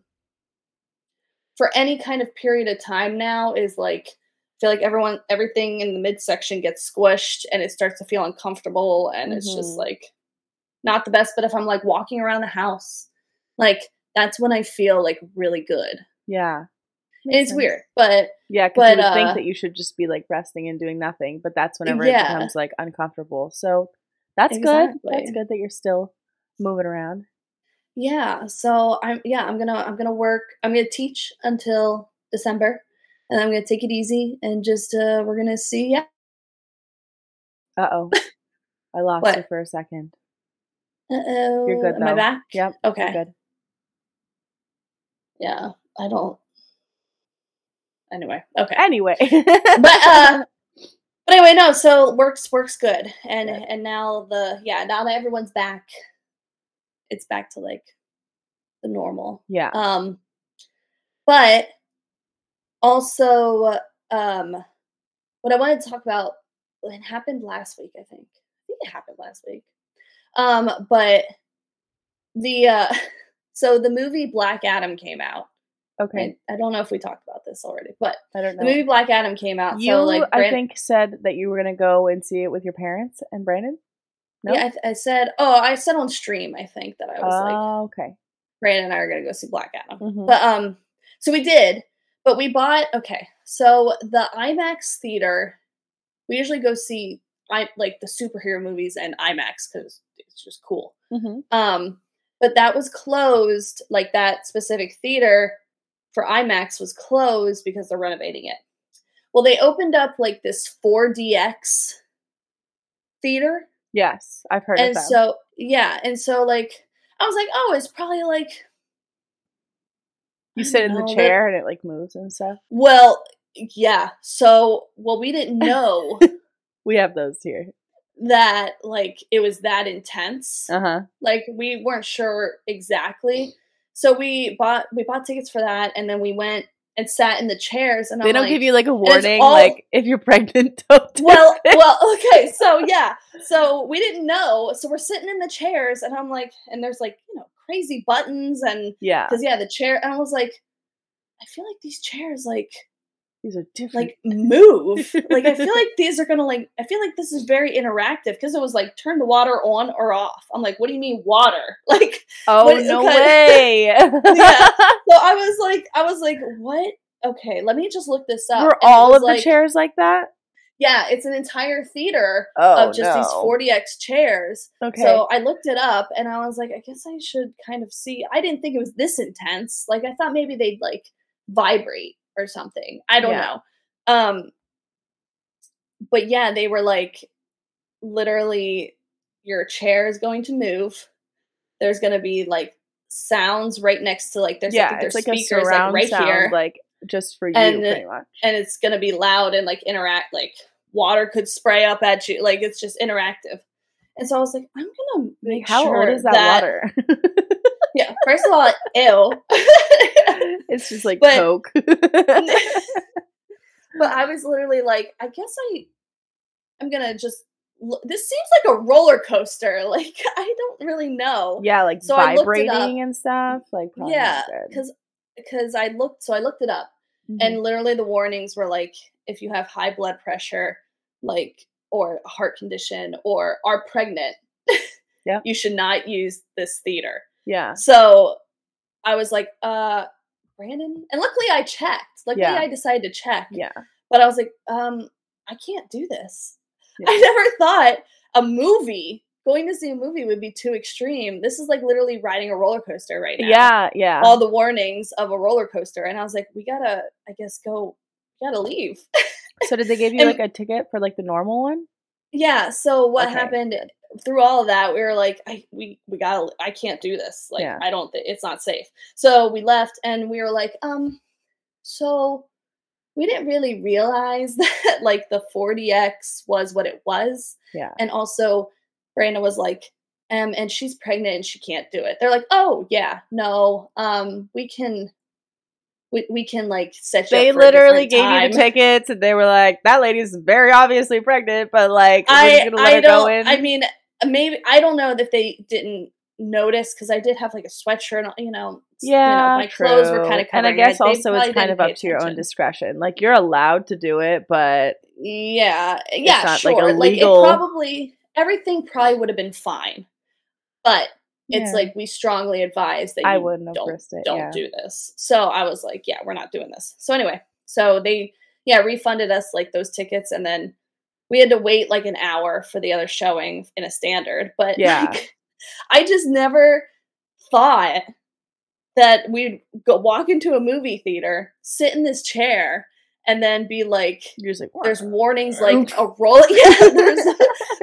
for any kind of period of time now is like I feel like everyone everything in the midsection gets squished and it starts to feel uncomfortable and it's just Mhm. like not the best but if i'm like walking around the house like that's when i feel like really good Yeah. It's sense. weird but Yeah, because you would think uh, that you should just be like resting and doing nothing, but that's whenever it becomes like uncomfortable. So that's good. That's good that you're still moving around. yeah so i'm yeah i'm gonna i'm gonna work i'm gonna teach until december and i'm gonna take it easy and just uh we're gonna see yeah Uh oh. I lost you for a second. uh-oh You're good am i back Yep. okay Good. yeah i don't anyway okay Anyway. but uh but anyway no so works works good and and now the yeah now that everyone's back it's back to like the normal yeah. Um, but also, um, what I wanted to talk about, it happened last week, I think. I think it happened last week. Um, but the uh, so the movie Black Adam came out. Okay. I, I don't know if we talked about this already, but I don't the know. movie Black Adam came out. you, so like, I think, said that you were gonna go and see it with your parents and Brandon. No. yeah, I, th- I said, oh, I said on stream, I think that I was like, Oh, okay. Brandon and I are gonna go see Black Adam. Mhm. But um, so we did, but we bought okay. So the IMAX theater, we usually go see I like the superhero movies and IMAX because it's just cool. Mhm. Um, but that was closed. Like that specific theater for IMAX was closed because they're renovating it. Well, they opened up like this 4DX theater Yes, I've heard and of that. so yeah and so like i was like oh it's probably like you sit in the know, chair and it like moves and stuff. well yeah so well we didn't know We have those here. that like it was that intense Uh huh. like we weren't sure exactly so we bought we bought tickets for that and then we went and sat in the chairs and They I'm don't like, give you like a warning, all- like if you're pregnant, don't. well well okay so yeah so we didn't know so we're sitting in the chairs and i'm like and there's like you know crazy buttons and yeah, because yeah the chair and i was like i feel like these chairs like these are different. like move like i feel like these are gonna like i feel like this is very interactive because it was like turn the water on or off i'm like what do you mean water like oh what- no okay. way! Yeah. so i was like i was like what okay let me just look this up Were all of the chairs like that? yeah it's an entire theater Oh of just no. these 4DX chairs Okay. so i looked it up and i was like i guess i should kind of see i didn't think it was this intense like i thought maybe they'd like vibrate or something. I don't Yeah. know. Um but yeah they were like literally your chair is going to move. There's going to be like sounds right next to like there's yeah, it's there's like a speakers surround like right sound, here. like just for you, And- pretty much. and it's going to be loud and like interact like water could spray up at you. Like it's just interactive. And so i was like i'm gonna make Like, how sure old is that, water? yeah first of all ew it's just like But- Coke. but I was literally like, I guess I, I'm gonna just. This seems like a roller coaster. Like I don't really know. Yeah, like So I looked it vibrating and stuff. Like probably yeah, because because I looked. So I looked it up, Mhm. and literally the warnings were like, if you have high blood pressure, like or a heart condition, or are pregnant, Yeah. you should not use this theater. yeah, So I was like, uh, Brandon, and luckily I checked. Luckily Yeah. I decided to check. yeah, But I was like, um, I can't do this. Yeah. I never thought a movie, going to see a movie would be too extreme. This is like literally riding a roller coaster right now. yeah, yeah. All the warnings of a roller coaster. And I was like, we gotta, I guess, go, gotta leave. so did they give you and- like a ticket for like the normal one? yeah. So what Okay, happened through all of that, we were like, I, we, we gotta, I can't do this. Like, Yeah. I don't, it's not safe. So we left and we were like, um, so we didn't really realize that like the 4DX was what it was. Yeah. And also, Brandon was like, um, and she's pregnant and she can't do it. They're like, oh yeah, no, um, we can, we, we can like set you. They up for a literally gave you the tickets and they were like, that lady's very obviously pregnant, but like, I I her don't. in. I mean, Uh, maybe I don't know if they didn't notice because I did have like a sweatshirt. on, You know, s- you know, yeah, my clothes were kind of And I guess it. Also it's kind of up to your own discretion. Like you're allowed to do it, but Yeah, yeah, not, like, sure. Like, it probably everything probably would have been fine, but it's Yeah. like we strongly advise that you I wouldn't have don't it. don't yeah. do this. So I was like, yeah, we're not doing this. So anyway, so they yeah refunded us like those tickets, and then we had to wait like an hour for the other showing in a standard. But Yeah. like, I just never thought that we'd go walk into a movie theater, sit in this chair, and then be like, like, there's warnings like a roll. Yeah, there's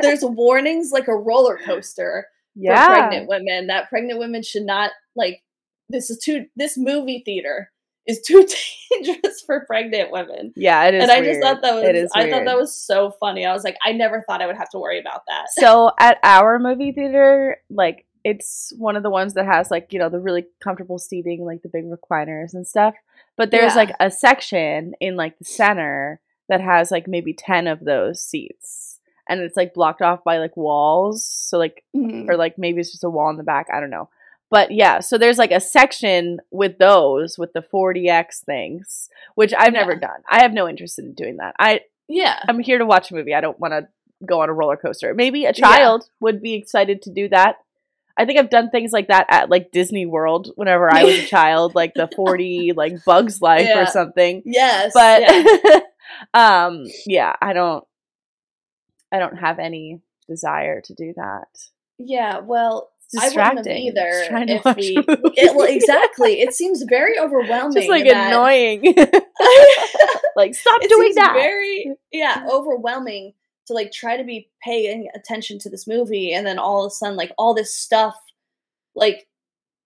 there's warnings like a roller coaster yeah, for pregnant women that pregnant women should not like this is too this movie theater is too dangerous for pregnant women yeah, it is. and i just thought that was It is i thought that was so funny i was like i never thought i would have to worry about that so at our movie theater, like it's one of the ones that has like you know the really comfortable seating, like the big recliners and stuff. But there's Yeah. like a section in like the center that has like maybe ten of those seats, and it's like blocked off by like walls. So like Mhm. or like maybe it's just a wall in the back. I don't know. But yeah, so there's like a section with those with the 4DX things, which I've never done. I have no interest in doing that. I yeah I'm here to watch a movie. I don't want to go on a roller coaster. Maybe a child would be excited to do that. I think I've done things like that at like Disney World whenever I was a child, like the 40 like Bugs Life Yeah. or something. yes But yeah. um yeah, I don't I don't have any desire to do that. yeah well It's I wouldn't have distracting. either trying to if watch we- it, well exactly it seems very overwhelming just like that- annoying. like stop it doing that. very yeah overwhelming to like try to be paying attention to this movie and then all of a sudden like all this stuff like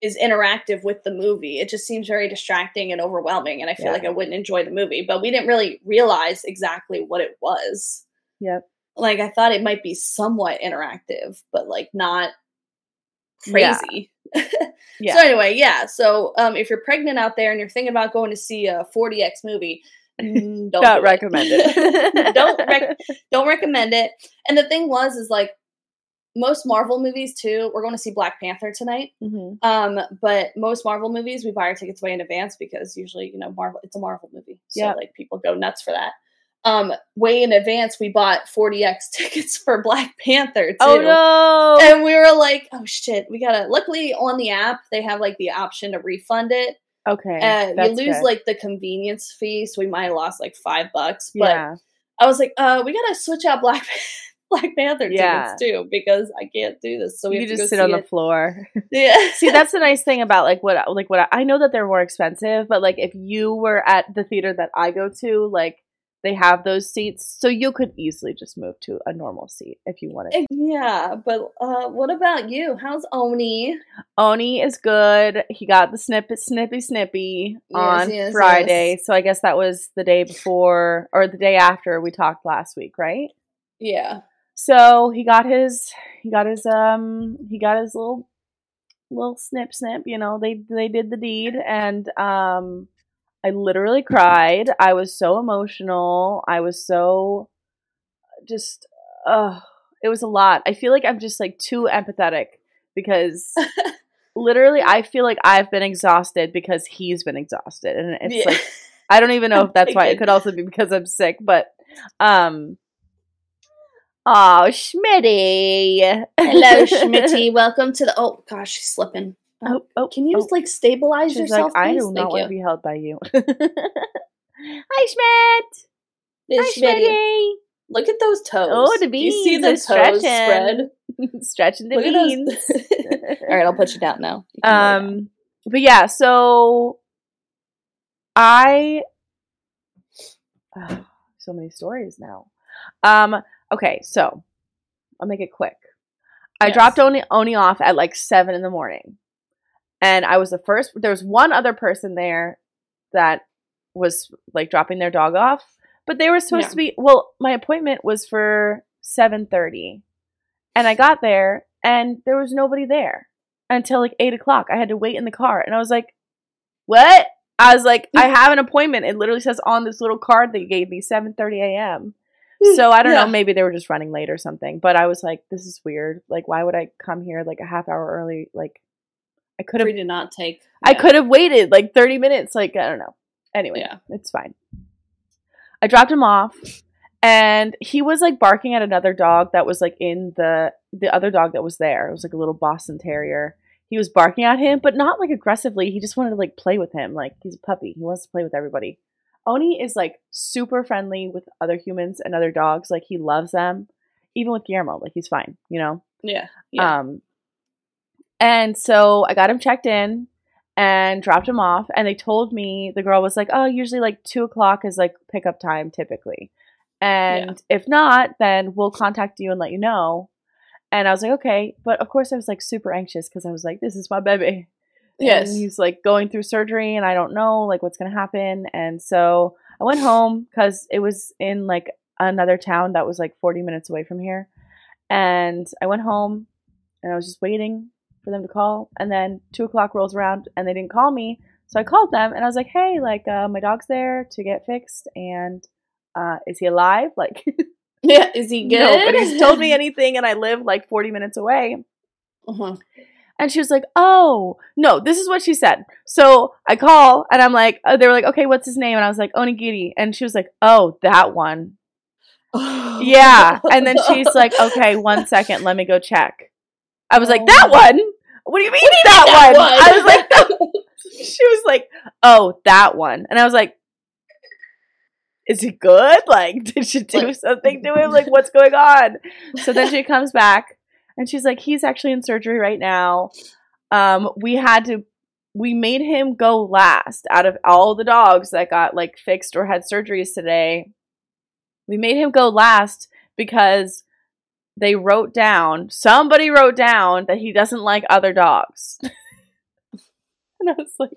is interactive with the movie it just seems very distracting and overwhelming and i feel Yeah. like i wouldn't enjoy the movie but we didn't really realize exactly what it was Yep. like i thought it might be somewhat interactive but like not. Crazy Yeah. so anyway yeah so um if you're pregnant out there and you're thinking about going to see a 4DX movie mm, don't Not do it. recommended. don't rec- don't recommend it. And the thing was, is like most Marvel movies too. We're going to see Black Panther tonight. Mhm. Um, but most Marvel movies we buy our tickets way in advance because usually you know Marvel it's a Marvel movie, so Yep. like people go nuts for that. Um, way in advance we bought 4DX tickets for Black Panther too. Oh no. And we were like, oh shit, we gotta. Luckily, on the app, they have like the option to refund it. Okay. Uh, you lose good. like the convenience fee, so we might have lost like five bucks. But yeah. I was like, uh, we gotta switch out Black Black Panther Yeah. tickets too because I can't do this. So we you have can to just sit on see the floor. Yeah. See, that's the nice thing about like what like what I, I know that they're more expensive, but like if you were at the theater that I go to, like they have those seats, so you could easily just move to a normal seat if you wanted. yeah, but uh, what about you? How's Oni? Oni is good. He got the snippet snippy snippy Yes, on yes, Friday, yes. so I guess that was the day before or the day after we talked last week, right? Yeah. So he got his he got his um he got his little little snip snip, you know, they they did the deed and um I literally cried. I was so emotional. I was so just uh it was a lot. I feel like I'm just like too empathetic because literally I feel like I've been exhausted because he's been exhausted. And it's Yeah. like I don't even know if that's why. It could also be because I'm sick, but um Oh, Schmitty. Hello, Schmitty. Welcome to the. Oh gosh, she's slipping. Oh, oh, Can you oh. just like stabilize She's yourself? like, I please? do not Thank want you. to be held by you. Hi, Schmidt. It's Hi, Schmitty. Schmitty. Look at those toes. Oh, the Do you see the toes stretching. spread? Stretching the Look beans. All right, I'll put you down now. You can lay down. um, but yeah, so I Ah, so many stories now. Um, okay, so I'll make it quick. I Yes. dropped Oni, Oni off at like seven in the morning, and I was the first. There was one other person there that was like dropping their dog off, but they were supposed Yeah. to be. Well, my appointment was for seven thirty, and I got there and there was nobody there until like eight o'clock. I had to wait in the car, and I was like, "What?" I was like, "I have an appointment." It literally says on this little card they gave me seven thirty a.m. So I don't Yeah. know, maybe they were just running late or something. But I was like, this is weird. Like, why would I come here like a half hour early? Like, I could have, to not take. I could have waited like thirty minutes. Like, I don't know. Anyway, Yeah. it's fine. I dropped him off, and he was like barking at another dog that was like in the the other dog that was there. It was like a little Boston Terrier. He was barking at him, but not like aggressively. He just wanted to like play with him. Like he's a puppy. He wants to play with everybody. Oni is like super friendly with other humans and other dogs. Like he loves them. Even with Guillermo, like he's fine, you know? Yeah. Yeah. Um and so I got him checked in and dropped him off and they told me the girl was like, Oh, usually like two o'clock is like pickup time typically. And if not, then we'll contact you and let you know. And I was like, okay. But of course I was like super anxious because I was like, this is my baby. yes. And he's like going through surgery and I don't know like what's going to happen. And so I went home because it was in like another town that was like 40 minutes away from here. And I went home and I was just waiting for them to call. And then two o'clock rolls around and they didn't call me. So I called them and I was like, hey, like uh, my dog's there to get fixed. And uh, is he alive? Like, yeah. Is he good? nobody's told me anything. And I live like 40 minutes away. Uh-huh. And she was like, "Oh, no, this is what she said." So I call and I'm like, uh, they were like, "Okay, what's his name?" And I was like, "Onigiri." And she was like, "Oh, that one." Yeah. And then she's like, "Okay, one second, let me go check." I was like, Oh. "That one? What do you mean that, that one? one? I was like, that- she was like, "Oh, that one." And I was like, "Is he good? Like, did she do Like- something to him? Like, what's going on?" So then she comes back and she's like, he's actually in surgery right now. Um, we had to, we made him go last out of all the dogs that got like fixed or had surgeries today. We made him go last because they wrote down, somebody wrote down that he doesn't like other dogs. and I was like,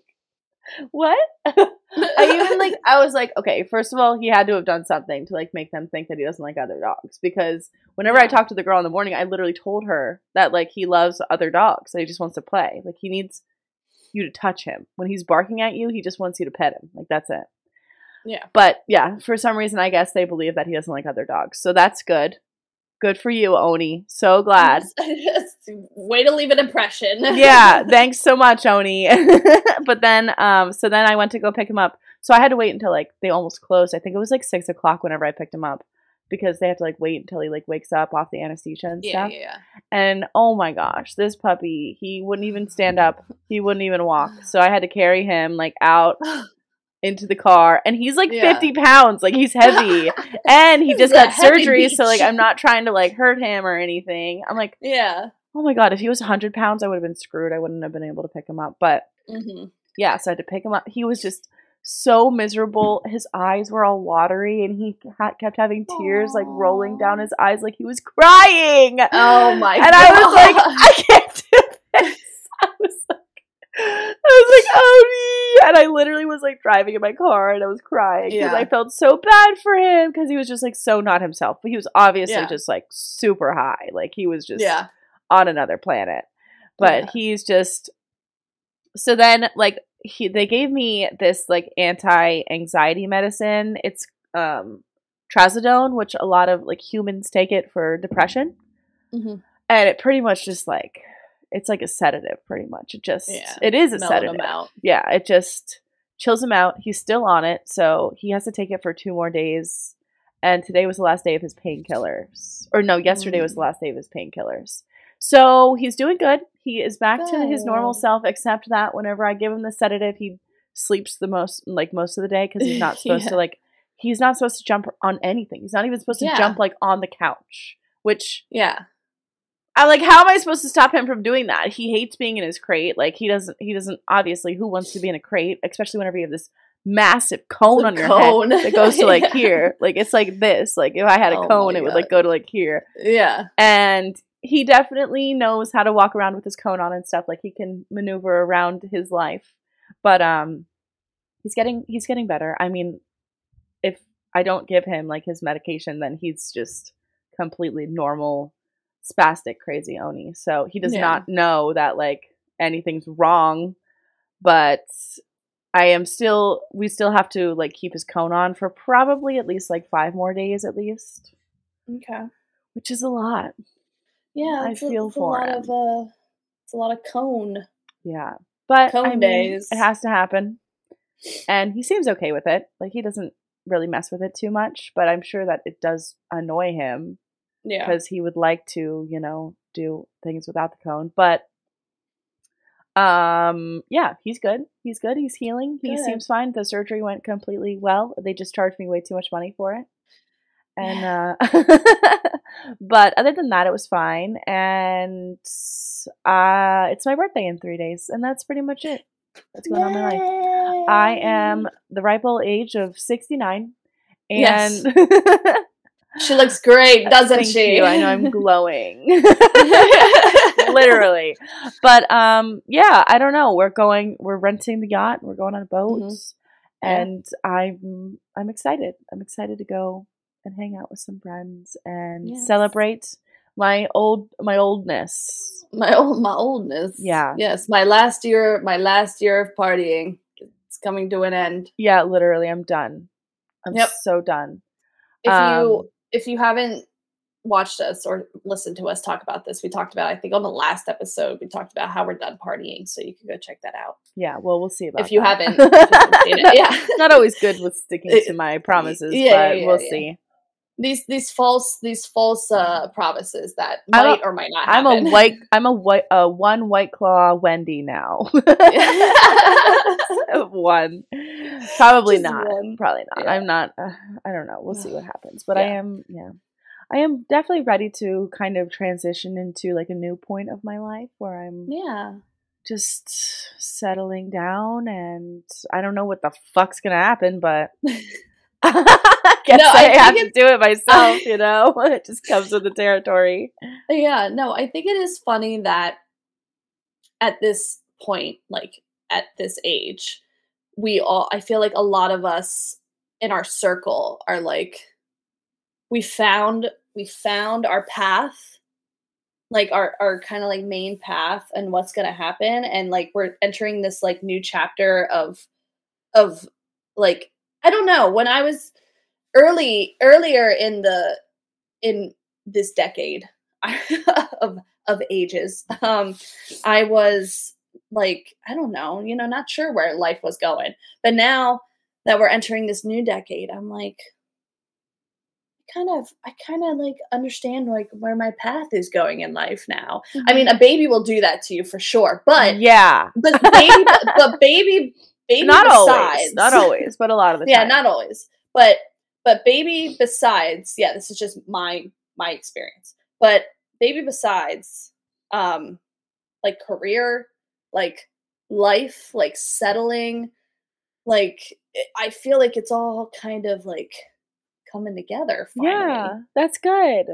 what? I even like I was like, okay, first of all, he had to have done something to like make them think that he doesn't like other dogs because whenever I talked to the girl in the morning, I literally told her that like he loves other dogs, he just wants to play. Like he needs you to touch him. When he's barking at you, he just wants you to pet him. Like that's it. Yeah. But yeah, for some reason I guess they believe that he doesn't like other dogs. So that's good. Good for you, Oni. So glad. Way to leave an impression. yeah, thanks so much, Oni. but then, um, so then I went to go pick him up. So I had to wait until like they almost closed. I think it was like six o'clock whenever I picked him up because they have to like wait until he like wakes up off the anesthesia and Yeah, stuff. yeah, And oh my gosh, this puppy, he wouldn't even stand up. He wouldn't even walk. So I had to carry him like out yeah. Into the car. And he's like Yeah. 50 pounds. Like he's heavy. and he just got surgery. So like. I'm not trying to like hurt him or anything. I'm like, yeah. oh my God, if he was 100 pounds, I would have been screwed. I wouldn't have been able to pick him up. But hmm yeah, so I had to pick him up. He was just so miserable. His eyes were all watery, and he ha- kept having tears like rolling down his eyes, like he was crying. Oh my And I was like, I can't do this. I was like, I was like, oh. and I literally was like driving in my car, and I was crying because Yeah. I felt so bad for him because he was just like so not himself. But he was obviously Yeah. just like super high, like he was just yeah. on another planet. But he's just so then like he they gave me this like anti-anxiety medicine. It's um trazodone, which a lot of like humans take it for depression. Mhm. And it pretty much just like it's like a sedative pretty much. It just Yeah, it is a Mellowed sedative. him out. Yeah, it just chills him out. He's still on it, so he has to take it for two more days. And today was the last day of his painkillers. Or no, yesterday was the mm. last day of his painkillers. So he's doing good. He is back to his normal self, except that whenever I give him the sedative, he sleeps the most, like most of the day, because he's not supposed Yeah. to like. He's not supposed to jump on anything. He's not even supposed to Yeah. jump like on the couch. Which Yeah. I like. How am I supposed to stop him from doing that? He hates being in his crate. Like he doesn't. He doesn't. Obviously, who wants to be in a crate, especially whenever you have this massive cone The on your cone. head that goes to like Yeah. here. Like it's like this. Like if I had a Oh cone, it would like go to like here. Yeah. And he definitely knows how to walk around with his cone on and stuff. Like he can maneuver around his life. But um, he's getting he's getting better. I mean, if I don't give him like his medication, then he's just completely normal, spastic, crazy Oni. So he does Yeah. not know that like anything's wrong. But I am still we still have to like keep his cone on for probably at least like five more days at least. Okay. Which is a lot. Yeah. I a, feel a for lot him. of uh, it's a lot of cone. Yeah. But Cone I mean, days. it has to happen. And he seems okay with it. Like he doesn't really mess with it too much, but I'm sure that it does annoy him Yeah. because he would like to, you know, do things without the cone. But um yeah, he's good. He's good. He's healing. He Good. seems fine. The surgery went completely well. They just charged me way too much money for it. And uh but other than that it was fine and uh it's my birthday in 3 days and that's pretty much it. That's going on in my life. I am the ripe old age of 69 and Yes. She looks great, doesn't Thank she? you. I know I'm glowing. Literally. But um yeah, I don't know. We're going we're renting the yacht. We're going on a boat. Mhm. Yeah. And I'm I'm excited. I'm excited to go and hang out with some friends and Yes. celebrate my old my oldness. my old my oldness. Yeah. Yes. My last year. My last year of partying. It's coming to an end. Yeah, literally I'm done. I'm Yep. so done. If Um, you if you haven't watched us or listened to us talk about this, we talked about I think on the last episode we talked about how we're done partying, so you can go check that out Yeah, well we'll see about if you that. haven't. if you haven't seen it. Yeah. Not always good with sticking to my promises, yeah, yeah, but yeah, we'll yeah. see. These these false these false uh promises that might or might not I'm a white. I'm a white. Uh, one white claw Wendy now. one, probably Just not. one. Probably not. Yeah. I'm not. Uh, I don't know. We'll see what happens. But I am. Yeah, I am definitely ready to kind of transition into like a new point of my life where I'm yeah. just settling down, and I don't know what the fuck's gonna happen, but. I guess No, I I, have to do it myself, you know? it just comes with the territory. Yeah, no, I think it is funny that at this point, like at this age, we all, I feel like a lot of us in our circle are like, we found, we found our path, like our, our kind of like main path and what's going to happen. And like, we're entering this like new chapter of, of like, I don't know, when I was early, earlier in the, in this decade, of of ages. Um, I was like, I don't know, you know, not sure where life was going. But now that we're entering this new decade, I'm like, kind of, I kind of like understand like where my path is going in life now. I mean, a baby will do that to you for sure, but yeah, but baby, but baby, baby, not always, not always, but a lot of the time. yeah time. not always but but baby besides yeah this is just my my experience but baby besides um like career like life like settling like i feel like it's all kind of like coming together finally. Yeah, that's good.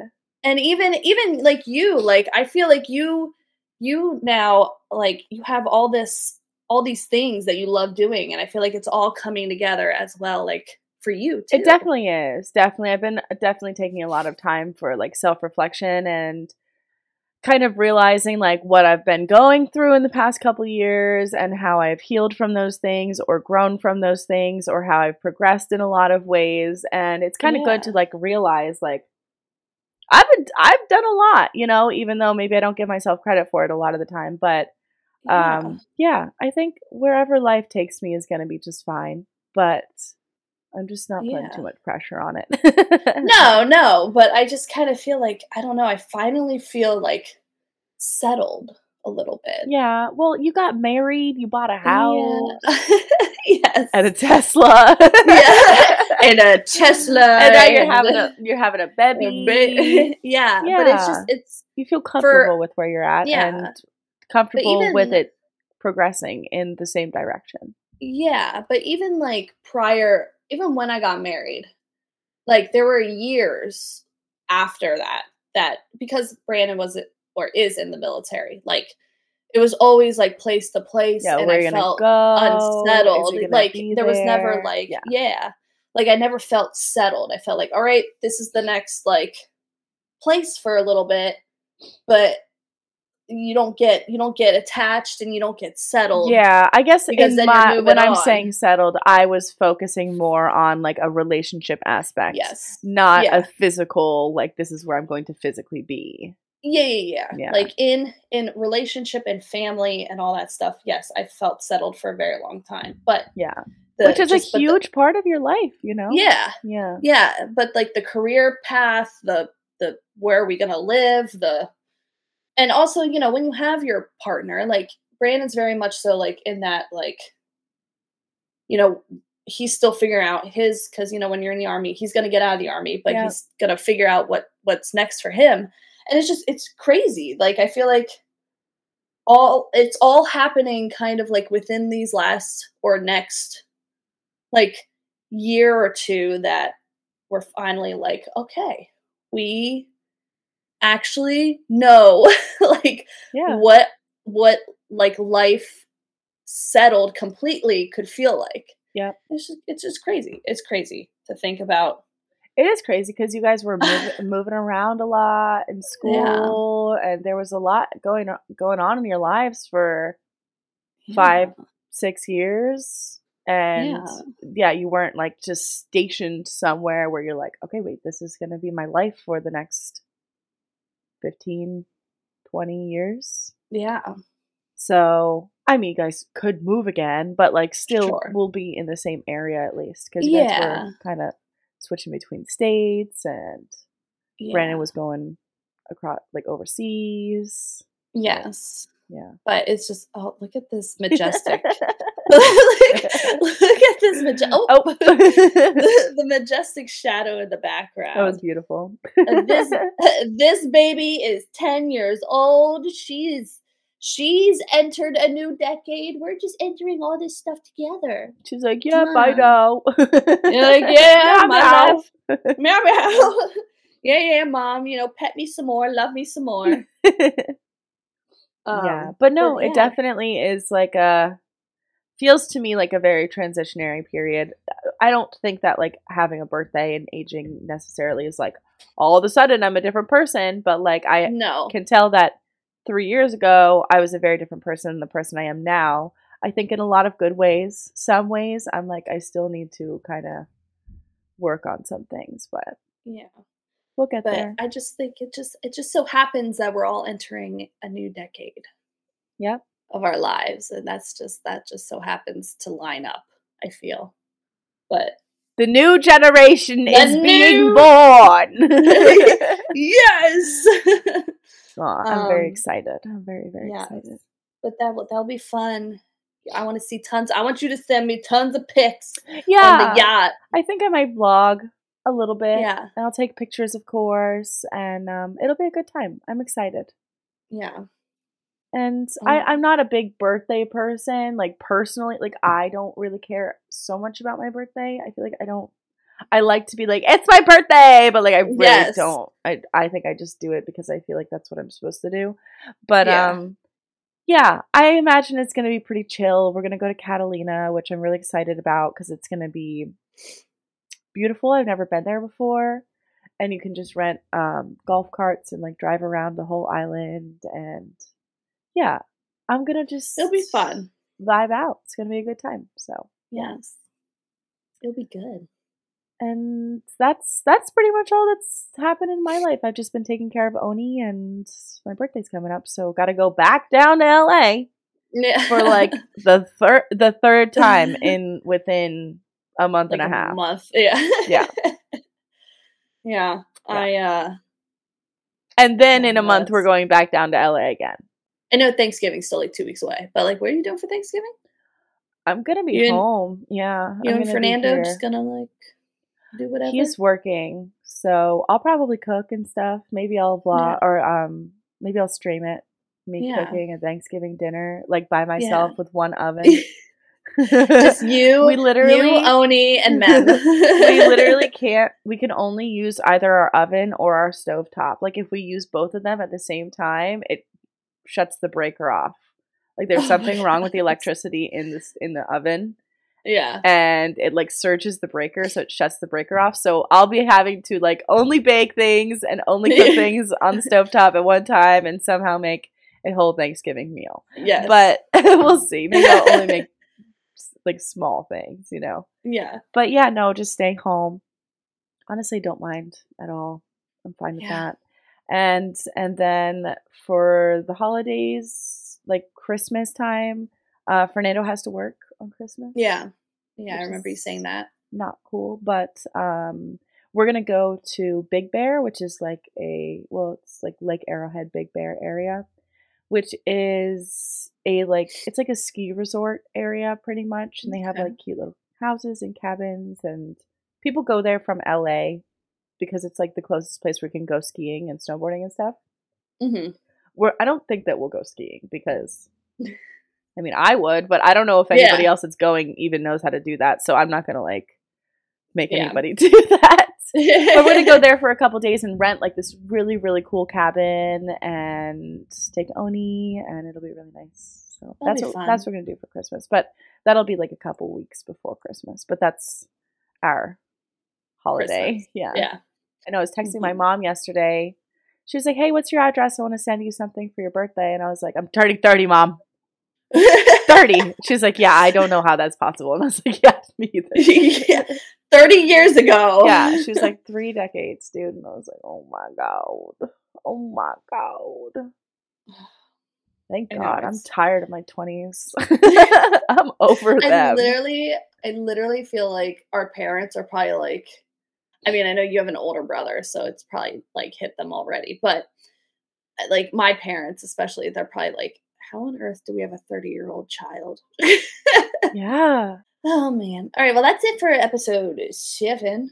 and even even like you like i feel like you you now like you have all this all these things that you love doing and i feel like it's all coming together as well like for you too. It definitely is. Definitely, I've been uh, definitely taking a lot of time for like self reflection and kind of realizing like what I've been going through in the past couple years and how I've healed from those things or grown from those things or how I've progressed in a lot of ways and it's kind of Yeah. good to like realize like I've been I've done a lot, you know, even though maybe I don't give myself credit for it a lot of the time, but Yeah. um yeah, I think wherever life takes me is going to be just fine, but I'm just not putting Yeah. too much pressure on it. no, no, but I just kind of feel like I don't know. I finally feel like settled a little bit. Yeah, well, you got married, you bought a house Yeah. yes. and a Tesla. Yeah. and a Tesla. and now you're having a you're having a a baby. ba- yeah, but it's just it's you feel comfortable with where you're at yeah. and comfortable with it progressing in the same direction. yeah, but even like prior, even when I got married, like there were years after that that because Brandon was or is in the military, like it was always like place to place, Yeah, and where I felt go? Unsettled. Like be there was never like yeah. yeah. Like I never felt settled. I felt like, all right, this is the next like place for a little bit, but you don't get you don't get attached and you don't get settled. Yeah, I guess Because in then you're my when I'm on. saying settled, I was focusing more on like a relationship aspect. Yes. Not Yeah. a physical like this is where I'm going to physically be. Yeah, yeah, yeah, Yeah. Like in in relationship and family and all that stuff. Yes, I felt settled for a very long time. But Yeah. the, Which is just- a but the- huge part of your life, you know? yeah, Yeah. yeah. But like the career path, the the where are we gonna live, the and also you know when you have your partner, like Brandon's very much so like in that like, you know. He's still figuring out his because you know when you're in the army, he's gonna get out of the army, but Yeah. he's gonna figure out what what's next for him. and it's just it's crazy like i feel like all it's all happening kind of like within these last or next like year or two that we're finally like okay we actually know like Yeah. what what like life settled completely could feel like yeah it's just, it's just crazy it's crazy to think about It is crazy because you guys were moving, moving around a lot in school, and there was a lot going on, going on in your lives for five, six years. And yeah. you weren't like just stationed somewhere where you're like, okay, wait, this is going to be my life for the next 15, 20 years. yeah So, I mean, you guys could move again, but like still Sure. will be in the same area at least because you guys Yeah. were kind of switching between states and yeah. Brandon was going across like overseas. yes Yeah. but it's just oh look at this majestic like, look at this majestic oh, Oh, the, the majestic shadow in the background. That was beautiful. This this baby is 10 years old. She's she's entered a new decade. We're just entering all this stuff together. She's like, "Yep, I on. know." You're like yeah Meow, my meow. life. Meow meow. Yeah yeah mom you know pet me some more love me some more. Yeah, Um, but no, but it definitely is like a feels to me like a very transitionary period. I don't think that like having a birthday and aging necessarily is like all of a sudden I'm a different person, but like I no can tell that 3 years ago I was a very different person than the person I am now. I think in a lot of good ways. Some ways I'm like I still need to kind of work on some things, but yeah we'll get but there. i just think it just it just so happens that we're all entering a new decade Yep. Of our lives and that's just that just so happens to line up i feel but The new generation The is being born. yes Aw, I'm very Um, excited. I'm very, very yes. excited. but that will that'll be fun i want to see tons i want you to send me tons of pics Yeah, on the yacht I think I might vlog a little bit. yeah And I'll take pictures, of course, and um, it'll be a good time. I'm excited. yeah And I, Mm. I'm not a big birthday person. Like personally, like I don't really care so much about my birthday. I feel like I don't. I like to be like it's my birthday, but like I really Yes. don't. I I think I just do it because I feel like that's what I'm supposed to do. But Yeah. um, yeah, I imagine it's gonna be pretty chill. We're gonna go to Catalina, which I'm really excited about because it's gonna be beautiful. I've never been there before, and you can just rent um, golf carts and like drive around the whole island. And yeah, I'm gonna just It'll be fun. vibe out. It's gonna be a good time. So Yes. It'll be good. and that's that's pretty much all that's happened in my life. I've just been taking care of Oni, and my birthday's coming up, so got to go back down to LA Yeah. for like the third the third time in within a month like and a half. month. Yeah. Yeah. yeah. I uh And then in a month, we're going back down to LA again. I know Thanksgiving's still like two weeks away, but like what are you doing for Thanksgiving? I'm gonna be You and- home. Yeah, You I'm and Fernando just gonna like do whatever. He's working, so I'll probably cook and stuff. Maybe I'll vlog or um maybe I'll stream it. Me Yeah. cooking a Thanksgiving dinner, like by myself with one oven. just you, We literally- you, Oni, and Mem. we literally can't. We can only use either our oven or our stove top. Like if we use both of them at the same time, it shuts the breaker off. Like there's something wrong with the electricity in this in the oven. yeah. and it like surges the breaker so it shuts the breaker off so i'll be having to like only bake things and only cook things on the stovetop at one time and somehow make a whole thanksgiving meal Yeah, but we'll see maybe i'll only make like small things you know yeah. but yeah no just stay home honestly don't mind at all i'm fine with Yeah. that and and then for the holidays like christmas time uh fernando has to work on christmas Yeah. Yeah, I remember you saying that. not cool, but um, we're gonna go to Big Bear, which is like a well, it's like Lake Arrowhead, Big Bear area, which is a like it's like a ski resort area pretty much, and they have Okay. like cute little houses and cabins, and people go there from LA because it's like the closest place where you can go skiing and snowboarding and stuff. hmm We're I don't think that we'll go skiing because. I mean, I would, but I don't know if Yeah. anybody else that's going even knows how to do that. So I'm not gonna like make Yeah. anybody do that. but we're gonna go there for a couple days and rent like this really really cool cabin and take Oni, and it'll be really nice. So That'll that's what fun. that's what we're gonna do for Christmas. But that'll be like a couple weeks before Christmas. But that's our holiday. Christmas. Yeah. Yeah. I know. I was texting my Mhm. mom yesterday. She was like, "Hey, what's your address? I want to send you something for your birthday." And I was like, "I'm turning thirty, mom. 30. She's like, "Yeah, I don't know how that's possible." And I was like, "Yeah, me either." yeah. 30 years ago. yeah, she was like three decades, dude, and I was like, "Oh my god, oh my god." Thank God, I'm tired of my twenties. I'm over I them. literally, I literally feel like our parents are probably like, I mean, I know you have an older brother, so it's probably like hit them already, but uh, like my parents, especially, they're probably like, how on earth do we have a 30 year old child? yeah, oh man. All right. Well, that's it for episode seven.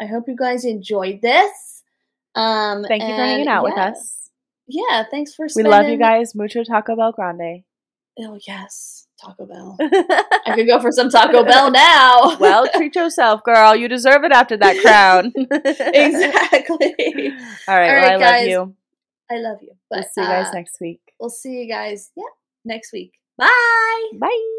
I hope you guys enjoyed this. Um, thank you for hanging out with us. Yeah. Thanks for We love you guys. Mucho Taco Bell Grande. Oh, yes. Taco Bell. I could go for some Taco Bell now. well, treat yourself, girl. You deserve it after that crown. exactly. All right. All well, right, I love you. I love you. But We'll see you guys uh, next week. We'll see you guys. Yeah, next week. Bye. Bye.